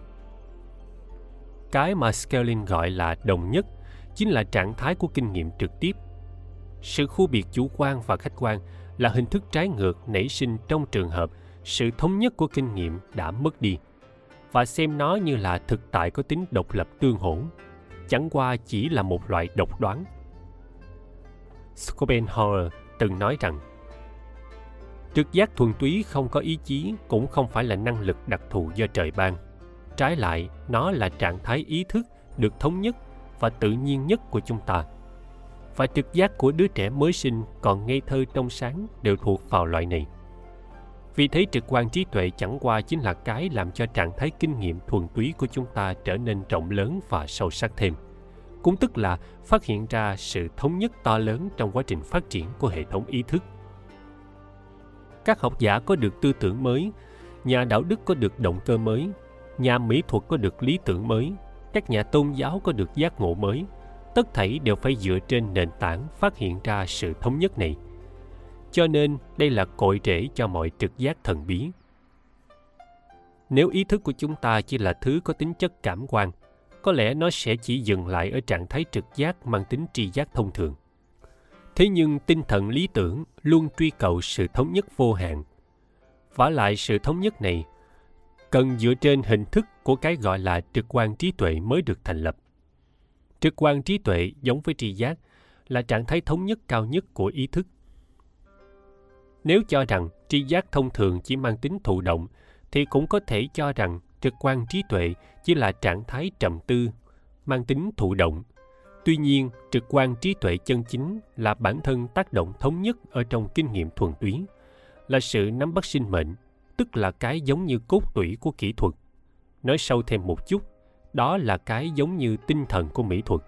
Cái mà Schelling gọi là đồng nhất chính là trạng thái của kinh nghiệm trực tiếp. Sự khu biệt chủ quan và khách quan là hình thức trái ngược nảy sinh trong trường hợp sự thống nhất của kinh nghiệm đã mất đi và xem nó như là thực tại có tính độc lập tương hỗ chẳng qua chỉ là một loại độc đoán. Schopenhauer từng nói rằng trực giác thuần túy không có ý chí, cũng không phải là năng lực đặc thù do trời ban trái lại, nó là trạng thái ý thức được thống nhất và tự nhiên nhất của chúng ta và trực giác của đứa trẻ mới sinh còn ngây thơ trong sáng đều thuộc vào loại này vì thế trực quan trí tuệ chẳng qua chính là cái làm cho trạng thái kinh nghiệm thuần túy của chúng ta trở nên rộng lớn và sâu sắc thêm. Cũng tức là phát hiện ra sự thống nhất to lớn trong quá trình phát triển của hệ thống ý thức. Các học giả có được tư tưởng mới, nhà đạo đức có được động cơ mới, nhà mỹ thuật có được lý tưởng mới, các nhà tôn giáo có được giác ngộ mới. Tất thảy đều phải dựa trên nền tảng phát hiện ra sự thống nhất này – cho nên đây là cội rễ cho mọi trực giác thần bí nếu ý thức của chúng ta chỉ là thứ có tính chất cảm quan có lẽ nó sẽ chỉ dừng lại ở trạng thái trực giác mang tính tri giác thông thường thế nhưng tinh thần lý tưởng luôn truy cầu sự thống nhất vô hạn. Vả lại sự thống nhất này cần dựa trên hình thức của cái gọi là trực quan trí tuệ mới được thành lập. Trực quan trí tuệ giống với tri giác là trạng thái thống nhất cao nhất của ý thức. Nếu cho rằng tri giác thông thường chỉ mang tính thụ động, thì cũng có thể cho rằng trực quan trí tuệ chỉ là trạng thái trầm tư, mang tính thụ động. Tuy nhiên, trực quan trí tuệ chân chính là bản thân tác động thống nhất ở trong kinh nghiệm thuần túy, là sự nắm bắt sinh mệnh, tức là cái giống như cốt tủy của kỹ thuật. Nói sâu thêm một chút, đó là cái giống như tinh thần của mỹ thuật.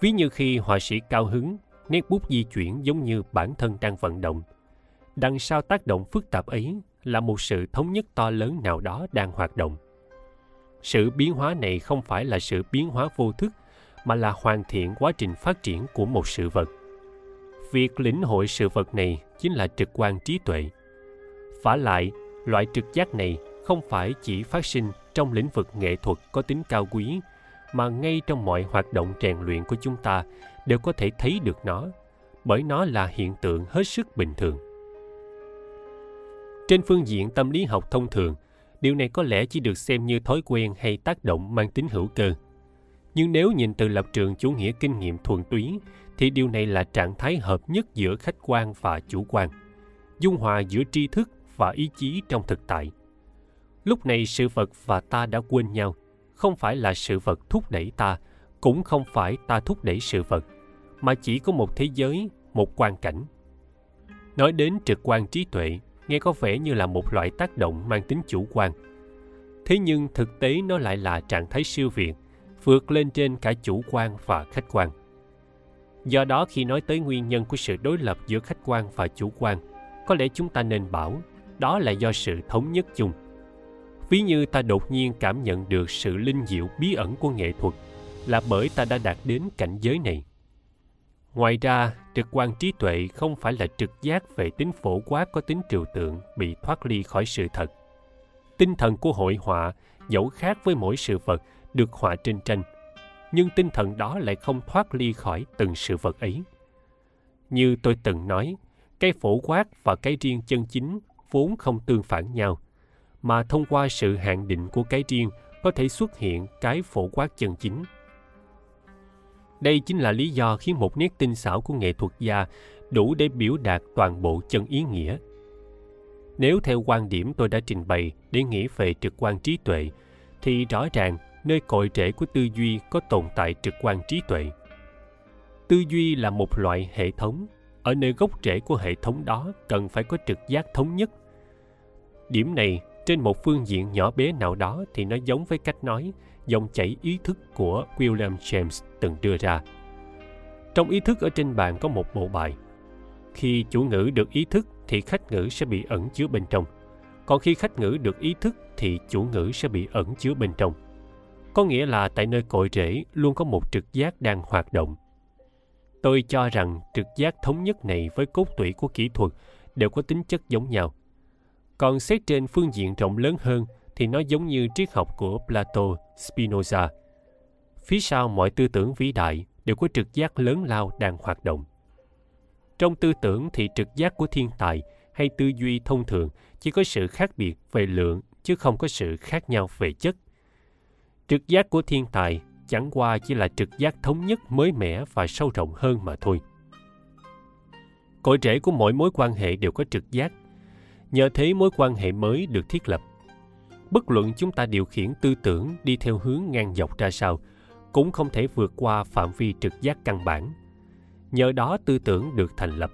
Ví như khi họa sĩ cao hứng, nét bút di chuyển giống như bản thân đang vận động. Đằng sau tác động phức tạp ấy là một sự thống nhất to lớn nào đó đang hoạt động. Sự biến hóa này không phải là sự biến hóa vô thức, mà là hoàn thiện quá trình phát triển của một sự vật. Việc lĩnh hội sự vật này chính là trực quan trí tuệ. Phả lại, loại trực giác này không phải chỉ phát sinh trong lĩnh vực nghệ thuật có tính cao quý mà ngay trong mọi hoạt động rèn luyện của chúng ta đều có thể thấy được nó bởi nó là hiện tượng hết sức bình thường trên phương diện tâm lý học thông thường điều này có lẽ chỉ được xem như thói quen hay tác động mang tính hữu cơ nhưng nếu nhìn từ lập trường chủ nghĩa kinh nghiệm thuần túy, thì điều này là trạng thái hợp nhất giữa khách quan và chủ quan, dung hòa giữa tri thức và ý chí trong thực tại. Lúc này sự vật và ta đã quên nhau, không phải là sự vật thúc đẩy ta, cũng không phải ta thúc đẩy sự vật, mà chỉ có một thế giới, một quan cảnh. Nói đến trực quan trí tuệ, nghe có vẻ như là một loại tác động mang tính chủ quan. Thế nhưng thực tế nó lại là trạng thái siêu việt vượt lên trên cả chủ quan và khách quan. Do đó khi nói tới nguyên nhân của sự đối lập giữa khách quan và chủ quan, có lẽ chúng ta nên bảo đó là do sự thống nhất chung. Ví như ta đột nhiên cảm nhận được sự linh diệu bí ẩn của nghệ thuật là bởi ta đã đạt đến cảnh giới này. Ngoài ra, trực quan trí tuệ không phải là trực giác về tính phổ quát có tính trừu tượng bị thoát ly khỏi sự thật. Tinh thần của hội họa dẫu khác với mỗi sự vật được họa trên tranh nhưng tinh thần đó lại không thoát ly khỏi từng sự vật ấy như tôi từng nói cái phổ quát và cái riêng chân chính vốn không tương phản nhau mà thông qua sự hạn định của cái riêng có thể xuất hiện cái phổ quát chân chính. Đây chính là lý do khiến một nét tinh xảo của nghệ thuật gia đủ để biểu đạt toàn bộ chân ý nghĩa. Nếu theo quan điểm tôi đã trình bày để nghĩ về trực quan trí tuệ, thì rõ ràng nơi cội rễ của tư duy có tồn tại trực quan trí tuệ. Tư duy là một loại hệ thống, ở nơi gốc rễ của hệ thống đó cần phải có trực giác thống nhất. Điểm này trên một phương diện nhỏ bé nào đó thì nó giống với cách nói dòng chảy ý thức của William James từng đưa ra. Trong ý thức ở trên bàn có một bộ bài. Khi chủ ngữ được ý thức thì khách ngữ sẽ bị ẩn chứa bên trong. Còn khi khách ngữ được ý thức thì chủ ngữ sẽ bị ẩn chứa bên trong. Có nghĩa là tại nơi cội rễ luôn có một trực giác đang hoạt động. Tôi cho rằng trực giác thống nhất này với cốt tủy của kỹ thuật đều có tính chất giống nhau – còn xét trên phương diện rộng lớn hơn thì nó giống như triết học của Plato, Spinoza. Phía sau mọi tư tưởng vĩ đại đều có trực giác lớn lao đang hoạt động. Trong tư tưởng thì trực giác của thiên tài hay tư duy thông thường chỉ có sự khác biệt về lượng chứ không có sự khác nhau về chất. Trực giác của thiên tài chẳng qua chỉ là trực giác thống nhất mới mẻ và sâu rộng hơn mà thôi. Cội rễ của mỗi mối quan hệ đều có trực giác Nhờ thế mối quan hệ mới được thiết lập. Bất luận chúng ta điều khiển tư tưởng đi theo hướng ngang dọc ra sao, cũng không thể vượt qua phạm vi trực giác căn bản. Nhờ đó tư tưởng được thành lập.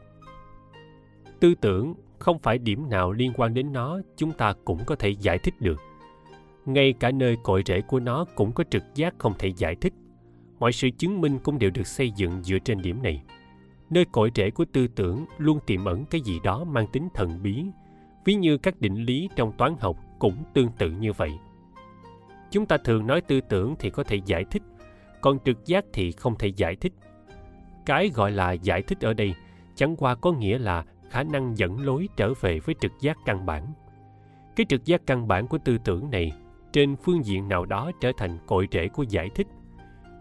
Tư tưởng không phải điểm nào liên quan đến nó chúng ta cũng có thể giải thích được. Ngay cả nơi cội rễ của nó cũng có trực giác không thể giải thích. Mọi sự chứng minh cũng đều được xây dựng dựa trên điểm này. Nơi cội rễ của tư tưởng luôn tiềm ẩn cái gì đó mang tính thần bí, ví như các định lý trong toán học cũng tương tự như vậy chúng ta thường nói tư tưởng thì có thể giải thích còn trực giác thì không thể giải thích cái gọi là giải thích ở đây chẳng qua có nghĩa là khả năng dẫn lối trở về với trực giác căn bản cái trực giác căn bản của tư tưởng này trên phương diện nào đó trở thành cội rễ của giải thích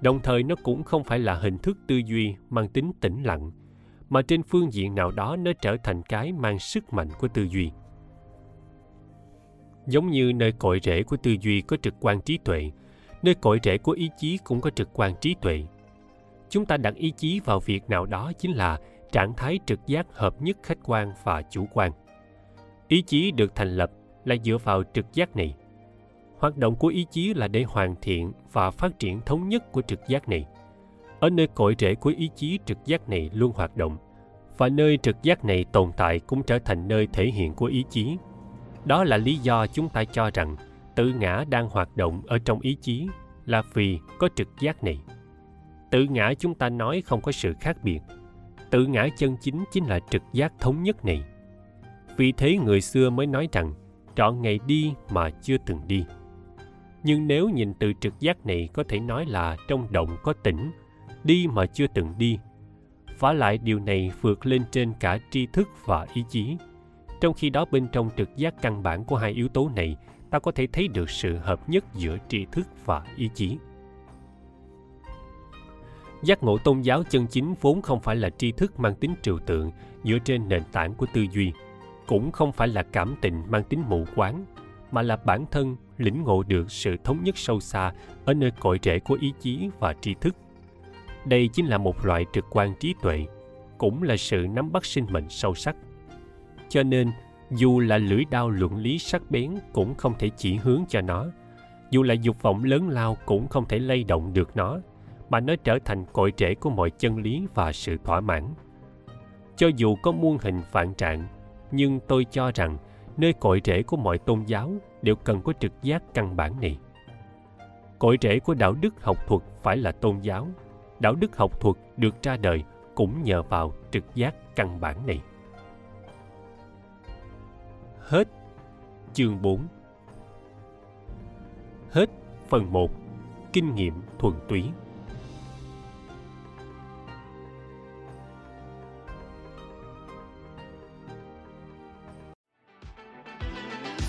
đồng thời nó cũng không phải là hình thức tư duy mang tính tĩnh lặng mà trên phương diện nào đó nó trở thành cái mang sức mạnh của tư duy Giống như nơi cội rễ của tư duy có trực quan trí tuệ, nơi cội rễ của ý chí cũng có trực quan trí tuệ. Chúng ta đặt ý chí vào việc nào đó chính là trạng thái trực giác hợp nhất khách quan và chủ quan. Ý chí được thành lập là dựa vào trực giác này. Hoạt động của ý chí là để hoàn thiện và phát triển thống nhất của trực giác này. ở nơi cội rễ của ý chí, trực giác này luôn hoạt động, và nơi trực giác này tồn tại cũng trở thành nơi thể hiện của ý chí. Đó là lý do chúng ta cho rằng tự ngã đang hoạt động ở trong ý chí là vì có trực giác này. Tự ngã chúng ta nói không có sự khác biệt. Tự ngã chân chính chính là trực giác thống nhất này. Vì thế người xưa mới nói rằng, trọn ngày đi mà chưa từng đi nhưng nếu nhìn từ trực giác này có thể nói là trong động có tỉnh, đi mà chưa từng đi. Vả lại điều này vượt lên trên cả tri thức và ý chí. Trong khi đó bên trong trực giác căn bản của hai yếu tố này, ta có thể thấy được sự hợp nhất giữa tri thức và ý chí. Giác ngộ tôn giáo chân chính vốn không phải là tri thức mang tính trừu tượng dựa trên nền tảng của tư duy, cũng không phải là cảm tình mang tính mù quáng mà là bản thân lĩnh ngộ được sự thống nhất sâu xa ở nơi cội rễ của ý chí và tri thức. Đây chính là một loại trực quan trí tuệ, cũng là sự nắm bắt sinh mệnh sâu sắc. Cho nên, dù là lưỡi đao luận lý sắc bén cũng không thể chỉ hướng cho nó. Dù là dục vọng lớn lao cũng không thể lay động được nó, mà nó trở thành cội rễ của mọi chân lý và sự thỏa mãn. Cho dù có muôn hình vạn trạng, nhưng tôi cho rằng nơi cội rễ của mọi tôn giáo đều cần có trực giác căn bản này. Cội rễ của đạo đức học thuật phải là tôn giáo. Đạo đức học thuật được ra đời cũng nhờ vào trực giác căn bản này. Hết chương 4 Hết phần 1 Kinh nghiệm thuần túy.